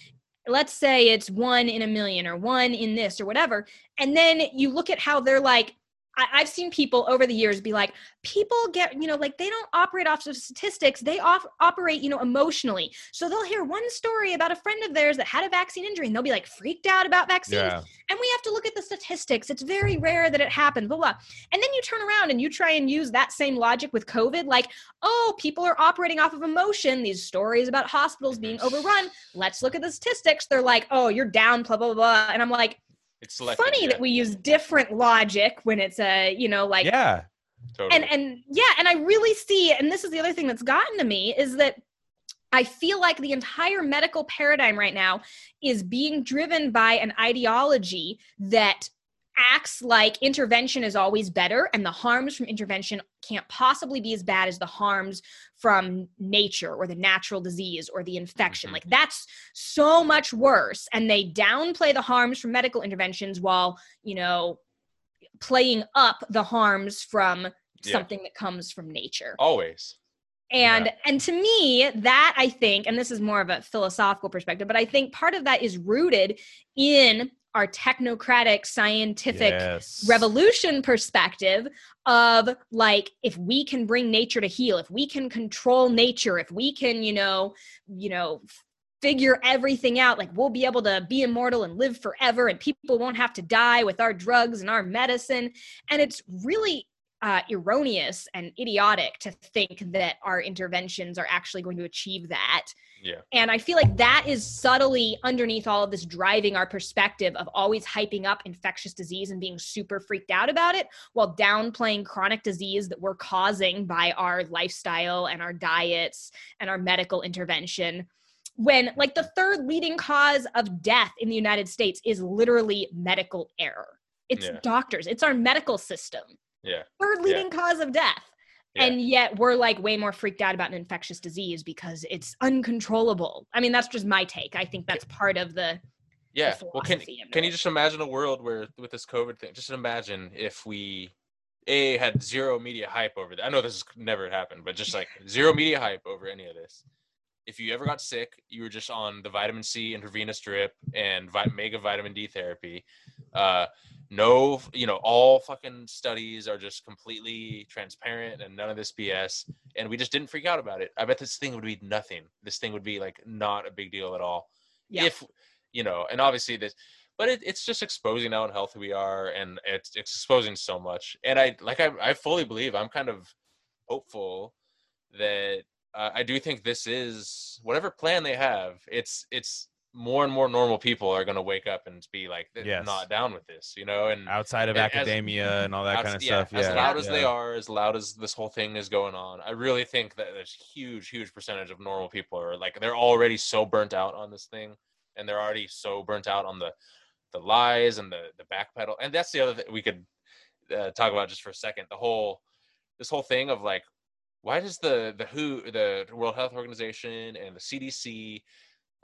let's say it's one in a million or one in this or whatever, and then you look at how they're like, I, I've seen people over the years be like, people get, you know, like they don't operate off of statistics, they off, operate, you know, emotionally. So they'll hear one story about a friend of theirs that had a vaccine injury and they'll be like freaked out about vaccines Yeah. and we have to look at the statistics. It's very rare that it happens, blah, blah. And then you turn around and you try and use that same logic with COVID, like, oh, people are operating off of emotion. These stories about hospitals being overrun. Let's look at the statistics. They're like, oh, you're down, blah, blah, blah. And I'm like, It's funny yeah, that we use different logic when it's a, you know, like, yeah. totally. and and yeah and i really see and this is the other thing that's gotten to me is that i feel like the entire medical paradigm right now is being driven by an ideology that acts like intervention is always better and the harms from intervention can't possibly be as bad as the harms from nature or the natural disease or the infection Mhm. like that's so much worse and they downplay the harms from medical interventions while you know playing up the harms from Yeah. something that comes from nature. always. And Yeah. and to me, that I think, and this is more of a philosophical perspective, but I think part of that is rooted in our technocratic scientific Yes. revolution perspective of like if we can bring nature to heel if we can control nature if we can you know you know figure everything out like we'll be able to be immortal and live forever and people won't have to die with our drugs and our medicine and it's really uh, erroneous and idiotic to think that our interventions are actually going to achieve that Yeah. and I feel like that is subtly underneath all of this driving our perspective of always hyping up infectious disease and being super freaked out about it while downplaying chronic disease that we're causing by our lifestyle and our diets and our medical intervention. When, like, the third leading cause of death in the United States is literally medical error. It's Yeah. doctors, it's our medical system. Yeah. Third leading cause of death. Yeah. And yet we're like way more freaked out about an infectious disease because it's uncontrollable. I mean, that's just my take. I think that's part of the Yeah. Well, can can you just imagine a world where with this COVID thing? Just imagine if we a had zero media hype over that. I know this has never happened, but just like zero media hype over any of this. If you ever got sick, you were just on the vitamin C intravenous drip and vi- mega vitamin D therapy. Uh, no, you know, all fucking studies are just completely transparent and none of this BS. And we just didn't freak out about it. I bet this thing would be nothing. This thing would be like not a big deal at all Yeah. if you know and obviously this but it, it's just exposing how unhealthy we are and it's, it's exposing so much and i like I, I fully believe i'm kind of hopeful that uh, i do think this is whatever plan they have it's it's more and more normal people are going to wake up and be like Yes. not down with this you know and outside of and as- academia and all that kind of yeah, stuff. As loud as they are, as loud as this whole thing is going on, I really think that there's huge, huge percentage of normal people are like they're already so burnt out on this thing, and they're already so burnt out on the the lies and the the backpedal. And that's the other thing we could uh, talk about just for a second. The whole this whole thing of like, why does the the WHO, the World Health Organization, and the CDC,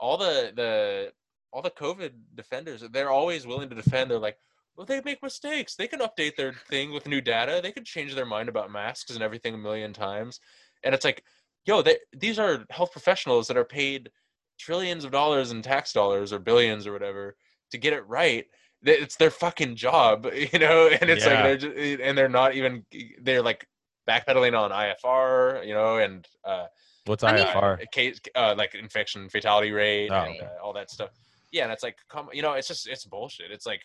all the the all the COVID defenders, they're always willing to defend. They're like, well, they make mistakes. They can update their thing with new data. They can change their mind about masks and everything a million times. And it's like, yo, they, these are health professionals that are paid trillions of dollars in tax dollars or billions or whatever to get it right. It's their fucking job, you know. And it's Yeah. like they're just, and they're not even they're like backpedaling on IFR, you know, and uh, What's I mean- IFR? case uh, like infection fatality rate Oh, and okay. uh, all that stuff. Yeah, and it's like, come, you know, it's just it's bullshit. It's like,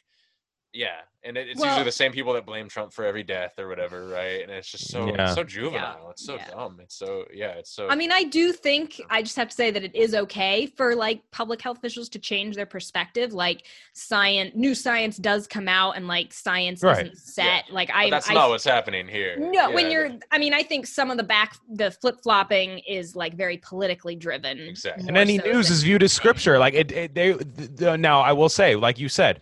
yeah, and it, it's Well- usually the same people that blame Trump for every death or whatever, right? And it's just so Yeah. so juvenile. It's so Yeah. dumb. It's so yeah. It's so. I mean, I do think I just have to say that it is okay for like public health officials to change their perspective. Like science, new science does come out, and like science Right. isn't set. Like but I, that's I not what's happening here. no, when you're, I mean, I think some of the back, the flip flopping is like very politically driven. Exactly. and any so news than is viewed as scripture like it, it they th- th- now i will say like you said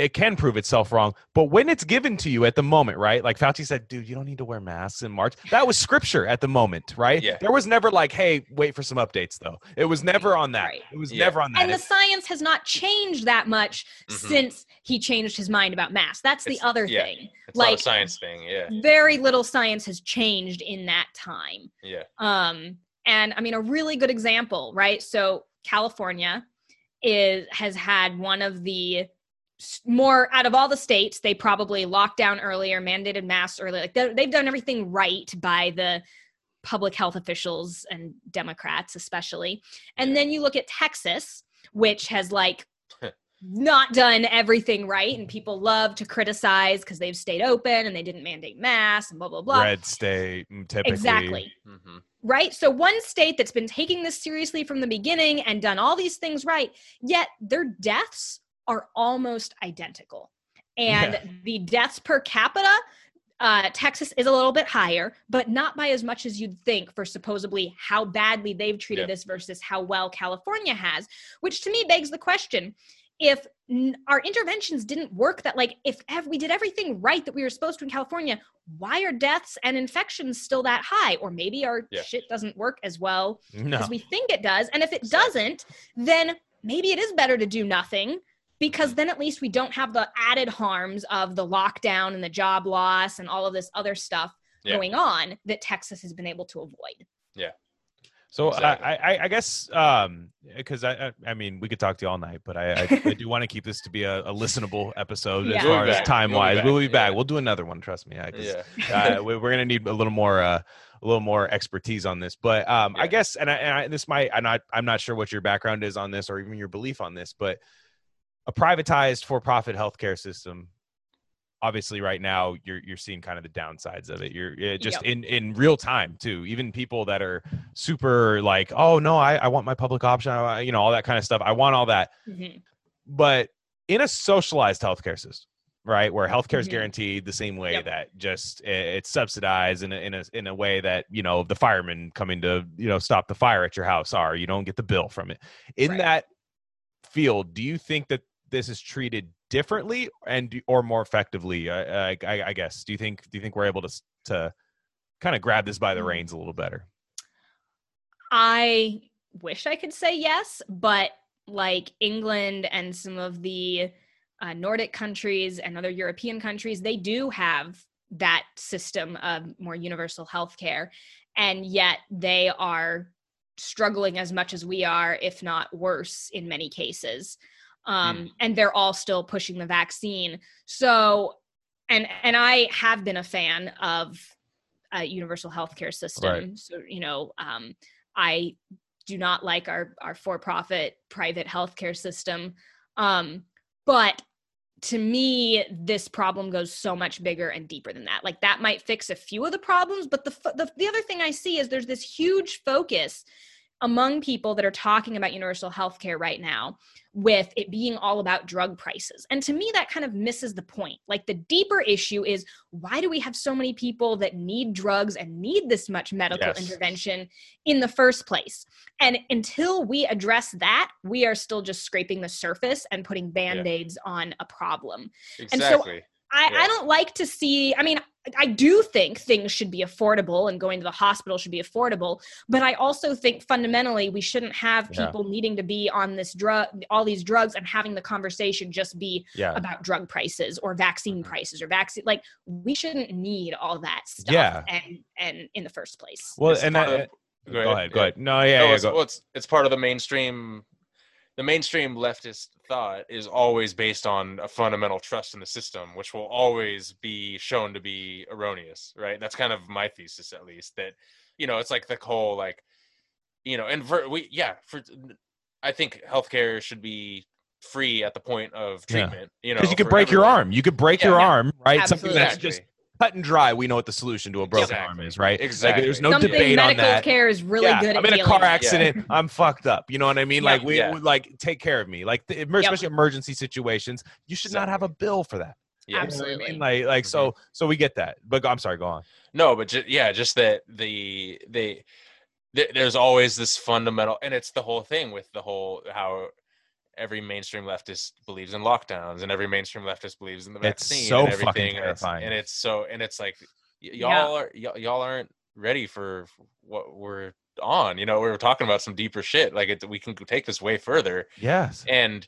it can prove itself wrong but when it's given to you at the moment right like fauci said dude you don't need to wear masks in march that was scripture at the moment right Yeah. there was never like hey wait for some updates though it was never on that Right. it was Yeah. never on that And the science has not changed that much Mhm. since he changed his mind about masks. That's the It's- other yeah. thing. It's not like- a science thing. Yeah, Very little science has changed in that time. yeah, Um, and I mean, a really good example, right? So California is has had one of the s- more out of all the states. They probably locked down earlier, mandated masks earlier. Like they- they've done everything right by the public health officials and Democrats, especially. And then you look at Texas, which has like not done everything right, and people love to criticize because they've stayed open and they didn't mandate masks and blah blah blah. red state mm, typically Exactly hmm right? So one state that's been taking this seriously from the beginning and done all these things right, yet their deaths are almost identical. And Yeah. the deaths per capita, uh, Texas is a little bit higher, but not by as much as you'd think for supposedly how badly they've treated Yeah. this versus how well California has, which to me begs the question if n- our interventions didn't work that like if we did everything right that we were supposed to in california why are deaths and infections still that high or maybe our Yeah. shit doesn't work as well no as we think it does and if it doesn't then maybe it is better to do nothing because then at least we don't have the added harms of the lockdown and the job loss and all of this other stuff Yeah. going on that texas has been able to avoid Yeah. So Exactly. I, I, I guess um because I, I I mean we could talk to you all night, but I, I, I do want to keep this to be a, a listenable episode Yeah. as We'll far as back. time We'll wise. back. We'll be back. Yeah. We'll do another one. Trust me. I, 'cause, Yeah. uh, we, we're gonna need a little more uh, a little more expertise on this. But um, I guess, and I, and I this might I'm not I'm not sure what your background is on this or even your belief on this, but a privatized for-profit healthcare system. Obviously, right now you're you're seeing kind of the downsides of it. You're uh, just Yep. in in real time too. Even people that are super like, oh no, I, I want my public option, I, you know, all that kind of stuff. I want all that Mhm. but in a socialized healthcare system right where healthcare is Mhm. guaranteed the same way Yep. that just it's subsidized in a, in a in a way that you know the firemen coming to you know stop the fire at your house are you don't get the bill from it in Right. that field do you think that this is treated differently and or more effectively I, I, I- I guess do you think do you think we're able to to kind of grab this by the Mm. reins a little better I wish I could say yes, but like England and some of the uh, Nordic countries and other European countries, they do have that system of more universal health care. And yet they are struggling as much as we are, if not worse, in many cases. Um, And they're all still pushing the vaccine. So, and and I have been a fan of a universal healthcare system. Right. So, you know, um, I do not like our our for-profit private healthcare system. Um, but to me, this problem goes so much bigger and deeper than that. Like that might fix a few of the problems, but the f- the, the other thing I see is there's this huge focus among people that are talking about universal healthcare right now with it being all about drug prices. And to me, that kind of misses the point. Like the deeper issue is why do we have so many people that need drugs and need this much medical Yes. intervention in the first place? And until we address that, we are still just scraping the surface and putting band aids on a problem. And so I, Yeah. I don't like to see, I mean, I do think things should be affordable and going to the hospital should be affordable, but I also think fundamentally we shouldn't have Yeah. people needing to be on this drug, all these drugs, and having the conversation just be yeah about drug prices or vaccine Mhm. prices or vaccine. Like we shouldn't need all that stuff. Yeah. And and in the first place. well and that, of- go ahead go ahead no yeah, no, yeah it's, go. well, it's it's part of the mainstream. The mainstream leftist thought is always based on a fundamental trust in the system, which will always be shown to be erroneous. Right? That's kind of my thesis, at least. That you know, it's like the whole like, you know, and for we yeah, for I think healthcare should be free at the point of Yeah. treatment. You know, because you could for break your arm you could break Yeah. your Yeah. arm right something that's just cut and dry we know what the solution to a broken arm is right Exactly. like there's no Something debate on that. medical that care is really yeah, good I'm in a car with. accident. I'm fucked up. You know what I mean? Yeah. Like we Yeah. would like take care of me. Like the, especially emergency situations, you should not have a bill for that. Yeah. You know I Absolutely. mean? Like like so mm-hmm. so we get that. But I'm sorry. Go on. No, but ju- yeah, just that the they there's always this fundamental, and it's the whole thing with the whole how every mainstream leftist believes in lockdowns, and every mainstream leftist believes in the vaccine It's so and fucking everything, and it's, terrifying. and it's so and it's like y- y'all are y- y'all aren't ready for what we're on. You know, we were talking about some deeper shit. Like it, we can take this way further, Yes. and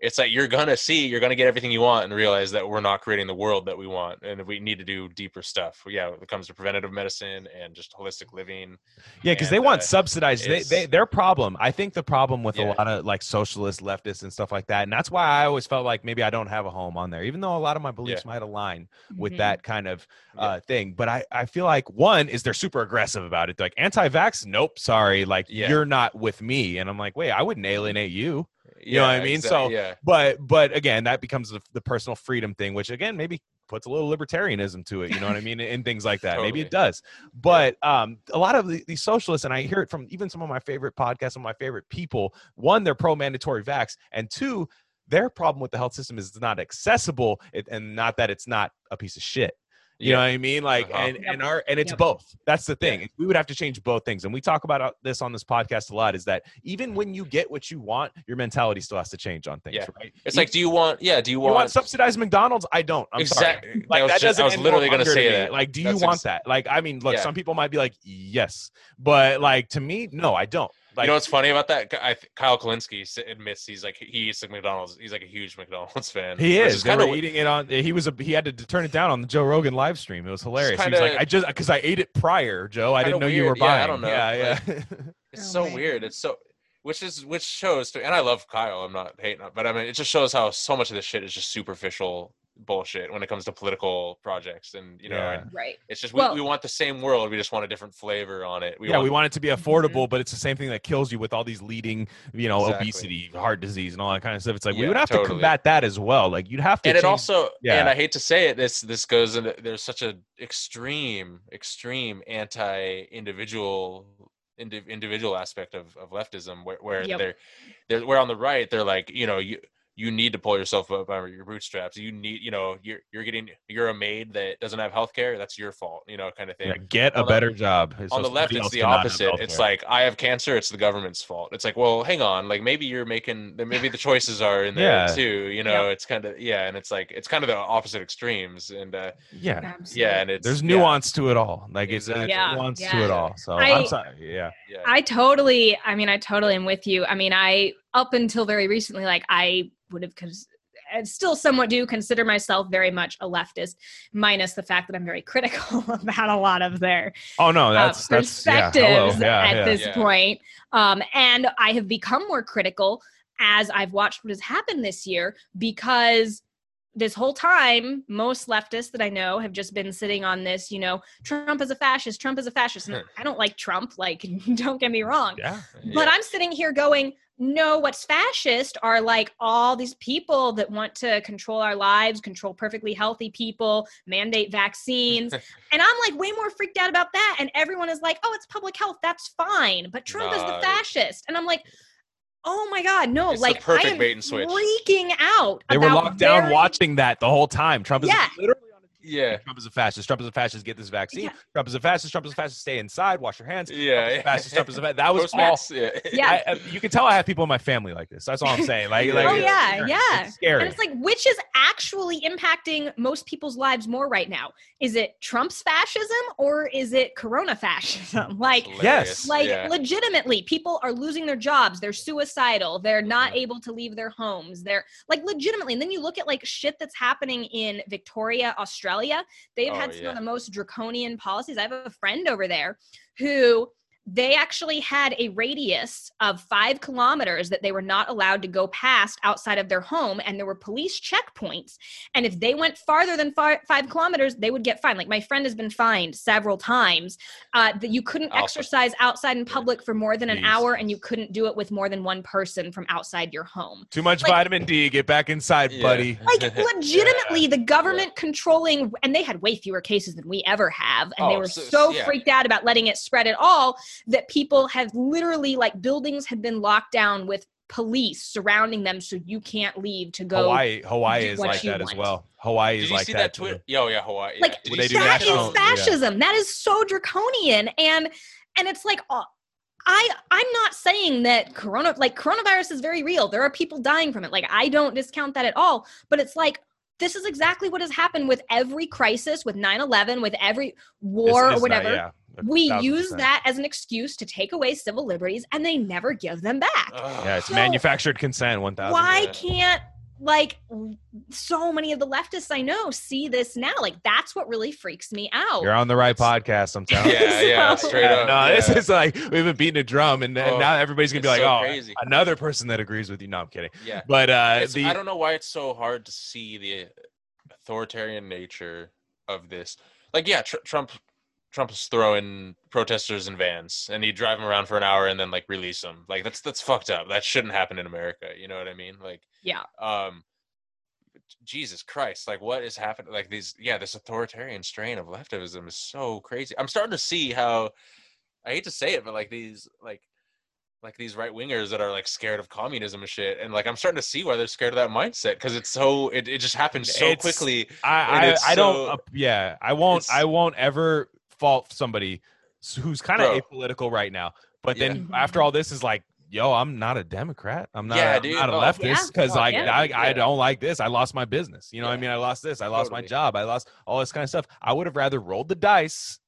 it's like you're gonna see you're gonna get everything you want and realize that we're not creating the world that we want and we need to do deeper stuff yeah when it comes to preventative medicine and just holistic living Yeah, because they And, want uh, subsidized. They, they their problem. I think the problem with a lot of like socialist leftists and stuff like that, and that's why I always felt like maybe I don't have a home on there, even though a lot of my beliefs might align with Mhm. that kind of Yeah. uh, thing. But I, I feel like one is they're super aggressive about it. They're like anti-vax, nope, sorry, like Yeah. you're not with me. And I'm like, wait, I wouldn't alienate you. You know what I mean? So- yeah But but again, that becomes the, the personal freedom thing, which again maybe puts a little libertarianism to it. You know what I mean? And things like that. Maybe it does. But um, a lot of the, these socialists, and I hear it from even some of my favorite podcasts, some of my favorite people. One, they're pro mandatory vax, and two, their problem with the health system is it's not accessible, and not that it's not a piece of shit. You Yeah. know what I mean? Like, Uh-huh. and and our and it's Yep. both. That's the Yeah. thing. We would have to change both things, and we talk about uh, this on this podcast a lot. Is that even when you get what you want, your mentality still has to change on things, Yeah. right? it's You- like do you want yeah do you you want, want subsidized McDonald's? I don't. I'm Exact- sorry. that Like was that just- doesn't. I was literally gonna gonna say that. Like, do you want ex- that? Like, I mean, look, Yeah. some people might be like, yes, but like to me, no, I don't. Like, you know what's funny about that? I, Kyle Kulinski admits he's like he eats like McDonald's. He's like a huge McDonald's fan. he which is. They kinda were eating it on. He was. A, he had to turn it down on the Joe Rogan live stream. It was hilarious. he was like, I just because I ate it prior, Joe. I didn't know you were buying. Yeah, I don't know. Yeah, yeah. It's Oh, so man. weird. It's so which is which shows to, and I love Kyle. I'm not hating, on- but I mean it just shows how so much of this shit is just superficial bullshit when it comes to political projects, and you know, Yeah. and Right. it's just we, Well- we want the same world. We just want a different flavor on it. yeah, we want it to be affordable, Mhm. but it's the same thing that kills you with all these leading, you know, Exactly. obesity, heart disease, and all that kind of stuff. It's like we would have to combat that as well. Like you'd have to. and it also yeah. and i hate to say it this this goes into there's such a extreme extreme anti-individual indi- individual aspect of, of leftism where, where Yep. they're they're where on the right they're like you know you you need to pull yourself up by your bootstraps you need you know you're you're getting you're a maid that doesn't have health care that's your fault you know kind of thing yeah, get a the- better job. so on the left it's the opposite it's like i have cancer it's the government's fault it's like well hang on like maybe you're making maybe the choices are in there Yeah. too you know it's kind of yeah and it's like it's kind of the opposite extremes and uh yeah. Absolutely. yeah and it's There's yeah, nuance to it all. Like it's Exactly. there's Yeah, nuance to it all. So I- I'm sorry. Yeah. yeah I totally, I mean, I totally am with you. I mean, I, up until very recently, like, I would have, cons- I still somewhat do consider myself very much a leftist, minus the fact that I'm very critical about a lot of their Oh no, uh, that's that's yeah. perspectives Yeah, at yeah. this Yeah. point. Um, and I have become more critical as I've watched what has happened this year because this whole time, most leftists that I know have just been sitting on this, you know, Trump is a fascist, Trump is a fascist. And I don't like Trump, like, don't get me wrong. Yeah. But. I'm sitting here going, no, what's fascist are like all these people that want to control our lives, control perfectly healthy people, mandate vaccines. and I'm like way more freaked out about that. And everyone is like, oh, it's public health. That's fine. But Trump is the fascist. And I'm like, oh my God, no. It's like, perfect I am bait and switch. freaking out. They were about locked down very- watching that the whole time. Trump is Yeah. literally on the yeah Trump is a fascist. Trump is a fascist. Get this vaccine. Yeah. Trump is a fascist. Trump is a fascist. Stay inside. Wash your hands. yeah Trump is a fascist. Trump is a fascist. That was all. Postmates, yeah Yeah. I, I- you can tell I have people in my family like this. That's all I'm saying. Like, Oh, like yeah, it's- yeah. It's scary. And it's like, which is actually impacting most people's lives more right now? Is it Trump's fascism or is it Corona fascism? Like, Yes. like yeah. legitimately, people are losing their jobs. They're suicidal. They're not Yeah. able to leave their homes. They're like legitimately. And then you look at like shit that's happening in Victoria, Australia. They've Oh, had some yeah. of the most draconian policies. I have a friend over there who they actually had a radius of five kilometers that they were not allowed to go past outside of their home and there were police checkpoints and if they went farther than fi- five kilometers they would get fined like my friend has been fined several times uh, that you couldn't Alpha. exercise outside in public for more than an Jeez. hour and you couldn't do it with more than one person from outside your home Too much like- vitamin D. Get back inside, Yeah. buddy. like Yeah. legitimately the government controlling and they had way fewer cases than we ever have and they Oh, were so- so yeah. freaked out about letting it spread at all that people have literally like buildings have been locked down with police surrounding them so you can't leave to go Hawaii, Hawaii is like you that as well. Hawaii Did is you like see that, that too. Yo, yeah, Hawaii. yeah. like Did Would you they see do that that? is national- yeah. fascism that is so draconian and and it's like uh, I I'm not saying that corona like coronavirus is very real. There are people dying from it. Like I don't discount that at all, but it's like this is exactly what has happened with every crisis, with 9/11, with every war it's or whatever. That, yeah, we use that as an excuse to take away civil liberties and they never give them back. Ugh. Yeah, it's So- manufactured consent. One thousand. Why can't like so many of the leftists I know see this now? Like that's what really freaks me out. You're on the right podcast. I'm telling you. yeah, yeah, straight up. no, this is like we've been beating a drum, and, and Oh, now everybody's gonna be like, so "Oh, crazy. another person that agrees with you." No, I'm kidding. yeah. But uh, the I don't know why it's so hard to see the authoritarian nature of this. Like, yeah, tr- Trump Trump's throwing protesters in vans, and he'd drive them around for an hour and then like release them. Like that's that's fucked up. That shouldn't happen in America. You know what I mean? Like, Yeah. Um, Jesus Christ! Like, what is happening? Like these, yeah, this authoritarian strain of leftivism is so crazy. I'm starting to see how. I hate to say it, but like these, like like these right wingers that are like scared of communism and shit and like i'm starting to see why they're scared of that mindset because it's so it, it just happens so It's- quickly and I I, it's I don't. uh, yeah, I won't. I won't ever fault somebody who's kind of apolitical right now. But Yeah. then after all this is like, yo, I'm not a Democrat. I'm not. Yeah, I'm not a Oh, leftist Yeah. because Oh, like yeah. I, I don't like this. I lost my business. You know what I mean? I lost this. I lost my job. I lost all this kind of stuff. I would have rather rolled the dice.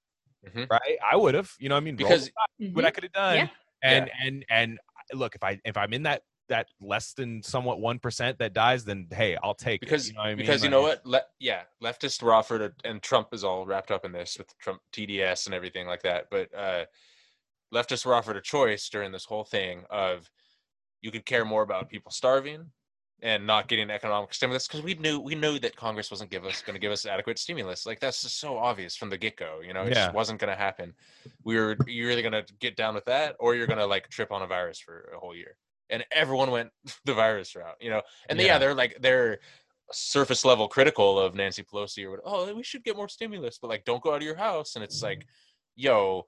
Mhm. Right? I would have. You know what I mean? Because the dice, what I could have done. Yeah. and and and look if i if i'm in that that less than somewhat one percent that dies then hey i'll take because it, you know what I mean? because you know what? Le- yeah leftists were offered and trump is all wrapped up in this with trump tds and everything like that but uh leftists were offered a choice during this whole thing of you could care more about people starving and not getting economic stimulus because we knew we knew that congress wasn't give us going to give us adequate stimulus. Like that's just so obvious from the get-go you know? It Yeah. just wasn't going to happen. We were you're either going to get down with that or you're going to like trip on a virus for a whole year and everyone went the virus route you know and yeah, Yeah. they're like they're surface level critical of nancy pelosi or what oh we should get more stimulus but like don't go out of your house and it's like mm-hmm. yo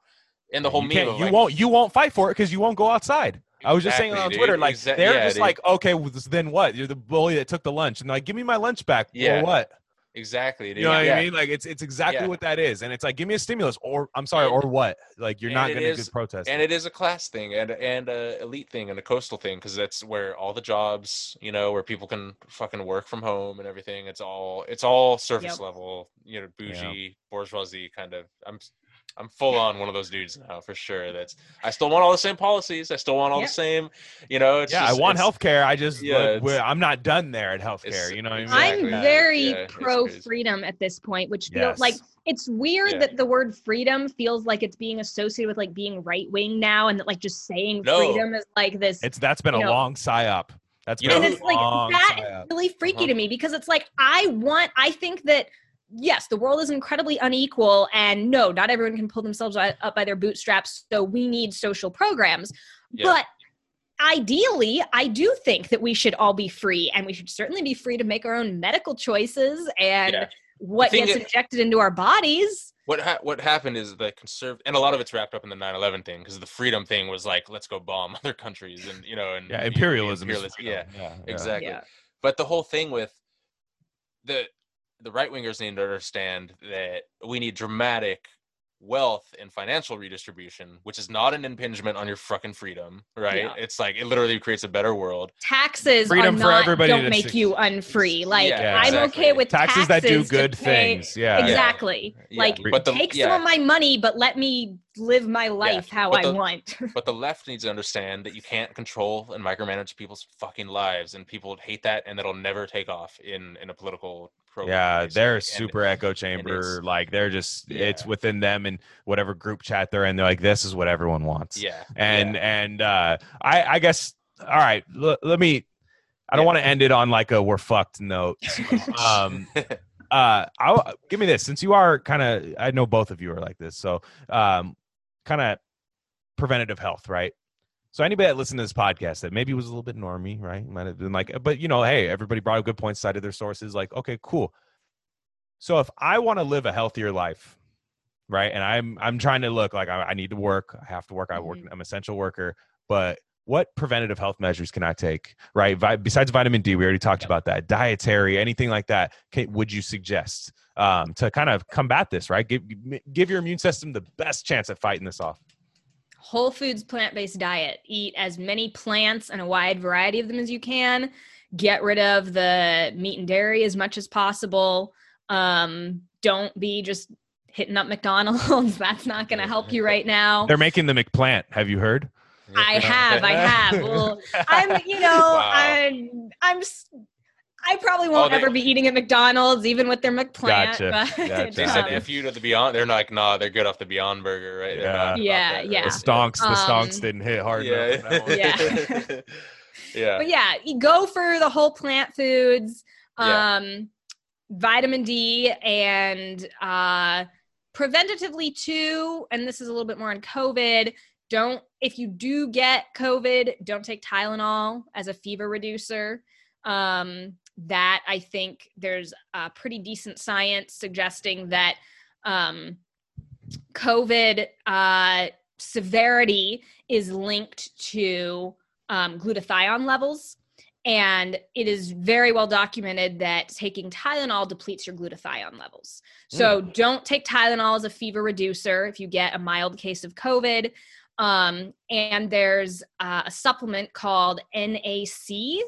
and the whole you, meme of, you like, won't you won't fight for it because you won't go outside I was just saying Exactly, on dude. Twitter, like Exa- they're yeah, just dude. like, okay, well, then what? You're the bully that took the lunch, and like, give me my lunch back, Yeah. or what? Exactly dude. You know what yeah. I mean? Like, it's it's exactly Yeah. what that is, and it's like, give me a stimulus, or I'm sorry, And- or what? Like, you're not gonna is- get protest. and it is a class thing and and a elite thing and a coastal thing because that's where all the jobs you know where people can fucking work from home and everything it's all it's all surface Yep. level you know bougie bourgeoisie kind of i'm i'm full on one of those dudes now for sure that's i still want all the same policies i still want all Yep. the same you know it's yeah, just, I want it's- healthcare. I just, Yeah, like, we're- I'm not done there at It's- healthcare. You know what I mean? Exactly. I'm very yeah, pro freedom at this point, which feels Yes. like it's weird Yeah. that the word freedom feels like it's being associated with like being right wing now, and that like just saying No. freedom is like this. It's that's been a know- long psyop. That's You been know and a it's like long that psyop. is really freaky Uh-huh. to me because it's like I want. I think that yes, the world is incredibly unequal, and no, not everyone can pull themselves up up by their bootstraps. So we need social programs, Yeah. but ideally i do think that we should all be free and we should certainly be free to make our own medical choices and Yeah. what gets is- injected into our bodies what ha- what happened is the conserv and a lot of it's wrapped up in the 9/11 thing because the freedom thing was like let's go bomb other countries and you know and Yeah, you imperialism. is imperialism, yeah yeah, yeah. exactly Yeah. but the whole thing with the the right wingers need to understand that we need dramatic wealth and financial redistribution which is not an impingement on your fucking freedom right Yeah. it's like it literally creates a better world taxes Freedom are for everybody don't make suc- you unfree like Yeah, i'm exactly. okay with Taxes that do good pay- things. Yeah. Yeah. exactly Yeah, like but the- take yeah. some of my money but let me live my life how but i the- want but the left needs to understand that you can't control and micromanage people's fucking lives and people hate that and that'll never take off in in a political Yeah, they're And- super echo chamber. Like they're just it's within them and whatever group chat they're in. They're like, this is what everyone wants. yeah And yeah. and uh I I guess all right. L- let me. I don't Yeah. want to end it on like a we're fucked note. um, uh, i'll give me this since you are kind of. I know both of you are like this. So, um, kind of preventative health, right? So anybody that listened to this podcast that maybe was a little bit normy, right? Might have been like, but you know, hey, everybody brought up good points, cited their sources. Like, okay, cool. So if I want to live a healthier life, right, and I'm I'm trying to look like I, I need to work, I have to work, I work, I'm an essential worker, but what preventative health measures can I take, right? Vi- besides vitamin D, we already talked Yeah. about that. Dietary, anything like that, can, would you suggest um, to kind of combat this, right? Give give your immune system the best chance at fighting this off. Whole foods plant-based diet. Eat as many plants and a wide variety of them as you can. Get rid of the meat and dairy as much as possible. Um, don't be just hitting up mcdonald's. That's not going to help you right now. They're making the McPlant. Have you heard? i have i have. Well i'm you know Wow. i'm i'm s- I probably won't Oh, they- ever be eating at McDonald's, even with their McPlant. Gotcha, But, gotcha. they said um, if you to the beyond they're like nah they're good off the beyond burger right They're Yeah. Yeah, that, yeah. The stonks, the Um, stonks didn't hit hard enough. on that one. yeah yeah but yeah, go for the whole plant foods, Yeah. um, vitamin D, and uh, preventatively too. And this is a little bit more on COVID. Don't if you do get COVID, don't take Tylenol as a fever reducer. Um, that I think there's a pretty decent science suggesting that um, COVID uh, severity is linked to um, glutathione levels. And it is very well documented that taking Tylenol depletes your glutathione levels. So don't take Tylenol as a fever reducer if you get a mild case of COVID. Um, and there's uh, a supplement called NAC,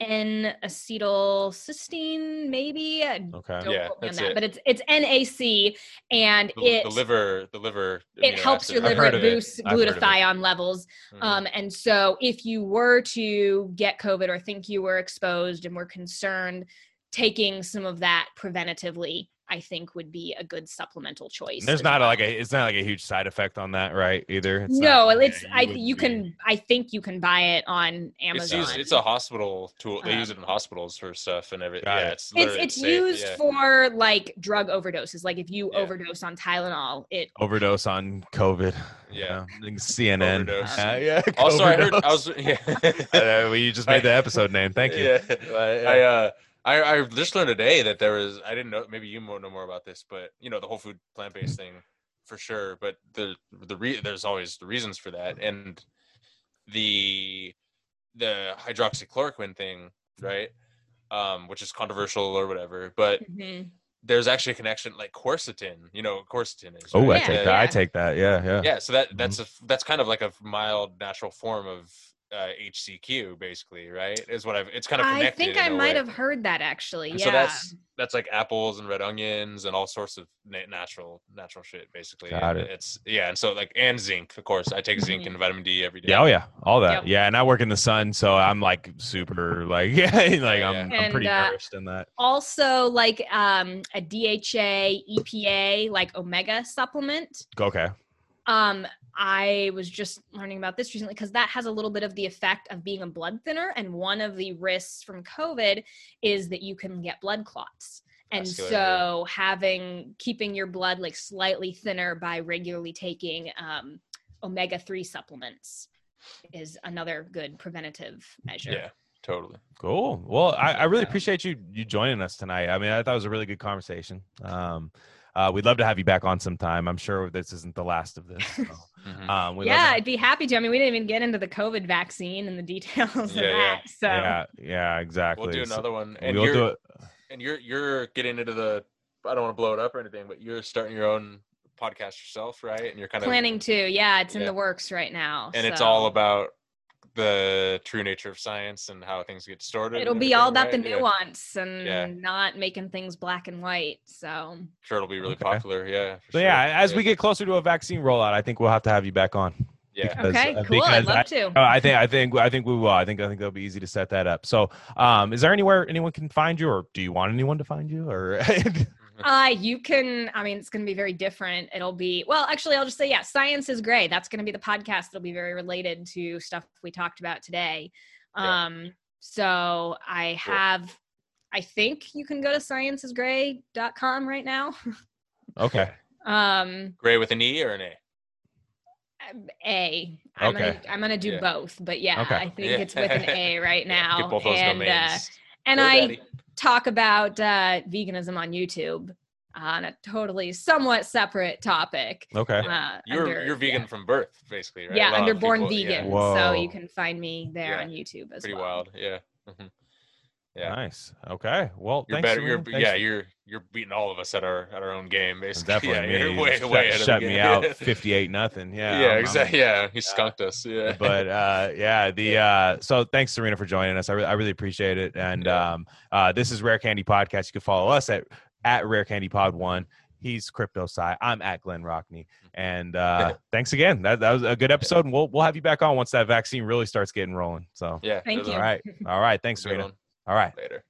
N acetylcysteine, maybe. Okay. Don't Yeah, quote me on that's that, it. but it's it's NAC, and The, it the liver, the liver. it helps acid. your liver. It boosts I've heard of it. glutathione levels. Mhm. Um, and so, if you were to get COVID or think you were exposed and were concerned, taking some of that preventatively, I think would be a good supplemental choice. There's not well. like a it's not like a huge side effect on that, right? Either. It's no, not- it's yeah, I wouldn't you be- can I think you can buy it on It's Amazon. used, it's a hospital tool. They use it Um, in hospitals for stuff and everything. Yeah, it. it's it's it's safe, used yeah. for like drug overdoses. Like if you Yeah. overdose on Tylenol, it overdose on COVID. Yeah. you know, CNN. Overdose. Uh, yeah. Also, I heard I was yeah. Uh, well, you just made the episode name. Thank you. Yeah. Uh, I uh I, I just learned today that there was I didn't know maybe you know more about this, but you know the whole food plant based thing for sure. But the the re- there's always the reasons for that, and the the hydroxychloroquine thing, right? Um, which is controversial or whatever, but Mhm. there's actually a connection like quercetin. You know, quercetin is. oh, I right? take Yeah, that. I yeah. take that. Yeah, yeah. yeah so that Mhm. that's a f- that's kind of like a mild natural form of uh, hcq basically right is what i've it's kind of I think I might way. have heard that actually. And Yeah. so that's that's like apples and red onions and all sorts of na- natural natural shit basically Got And it. it's yeah and so like and zinc of course i take zinc Mhm. and vitamin d every day Yeah, oh yeah, all that. Yep. Yeah, and I work in the sun, so I'm like super like yeah, like I'm, yeah. I'm And, pretty uh, nourished in that. also like um a DHA, EPA, like omega supplement. Okay. Um, I was just learning about this recently because that has a little bit of the effect of being a blood thinner, and one of the risks from COVID is that you can get blood clots. And Vascular, so, having keeping your blood like slightly thinner by regularly taking um, omega three supplements is another good preventative measure. yeah totally Cool. Well, I, I really appreciate you you joining us tonight. I mean, I thought it was a really good conversation. Um, uh, we'd love to have you back on sometime. I'm sure this isn't the last of this. So, Mhm. um, we'd love yeah, I'd be happy to. I mean, we didn't even get into the COVID vaccine and the details of Yeah, yeah. that. So yeah, yeah, exactly. we'll do So another one and we'll you're do it. and you're you're getting into the i don't want to blow it up or anything but you're starting your own podcast yourself right and you're kind of planning to. Yeah, it's in the works right now. and it's all about the true nature of science and how things get distorted. It'll be all everything, about the right? Yeah. nuance and Yeah. not making things black and white. So Sure, it'll be really Okay. popular. Yeah. for So sure. yeah, as we get closer to a vaccine rollout, I think we'll have to have you back on. yeah, because- okay, uh, cool. I'd because I- love to. Uh, I think I think I think we will. I think I think it'll be easy to set that up. So, um, is there anywhere anyone can find you, or do you want anyone to find you, or Uh, you can, I mean, it's going to be very different. It'll be, well, actually, I'll just say, yeah, Science is Gray. That's going to be the podcast. It'll be very related to stuff we talked about today. Yeah. Um, so I Cool. have, I think you can go to scienceisgray.com right now. okay, Um, Gray with an E or an A? A. I'm Okay. gonna I'm gonna do Yeah. both, but yeah, Okay. I think Yeah. it's with an A right now. Get both those and uh, domains. and Go, I Daddy. Talk about uh, veganism on YouTube on a totally somewhat separate topic. okay, Uh, You're under- you're vegan from birth, basically, right? Yeah, A lot under Born people- Vegan. Whoa. So you can find me there Yeah, on YouTube as well. pretty well. wild. Yeah. Mhm. Yeah. nice. Okay, well, You're thanks, better. Serena. You're Thanks yeah. You're you're beating all of us at our at our own game, basically. definitely yeah, me. You're way shut, way ahead shut of the me game. out, fifty-eight nothing. Yeah, Yeah, I'm- I'm- exactly. Yeah, he skunked us. Yeah. but uh yeah the uh so thanks serena for joining us i, re- I really appreciate it and Yeah. um uh this is rare candy podcast you can follow us at at rare candy pod one he's crypto sci i'm at glenn rockney and uh thanks again that, that was a good episode and we'll we'll have you back on once that vaccine really starts getting rolling so yeah. Thank there's you. all a- right all right thanks serena one. All right Later.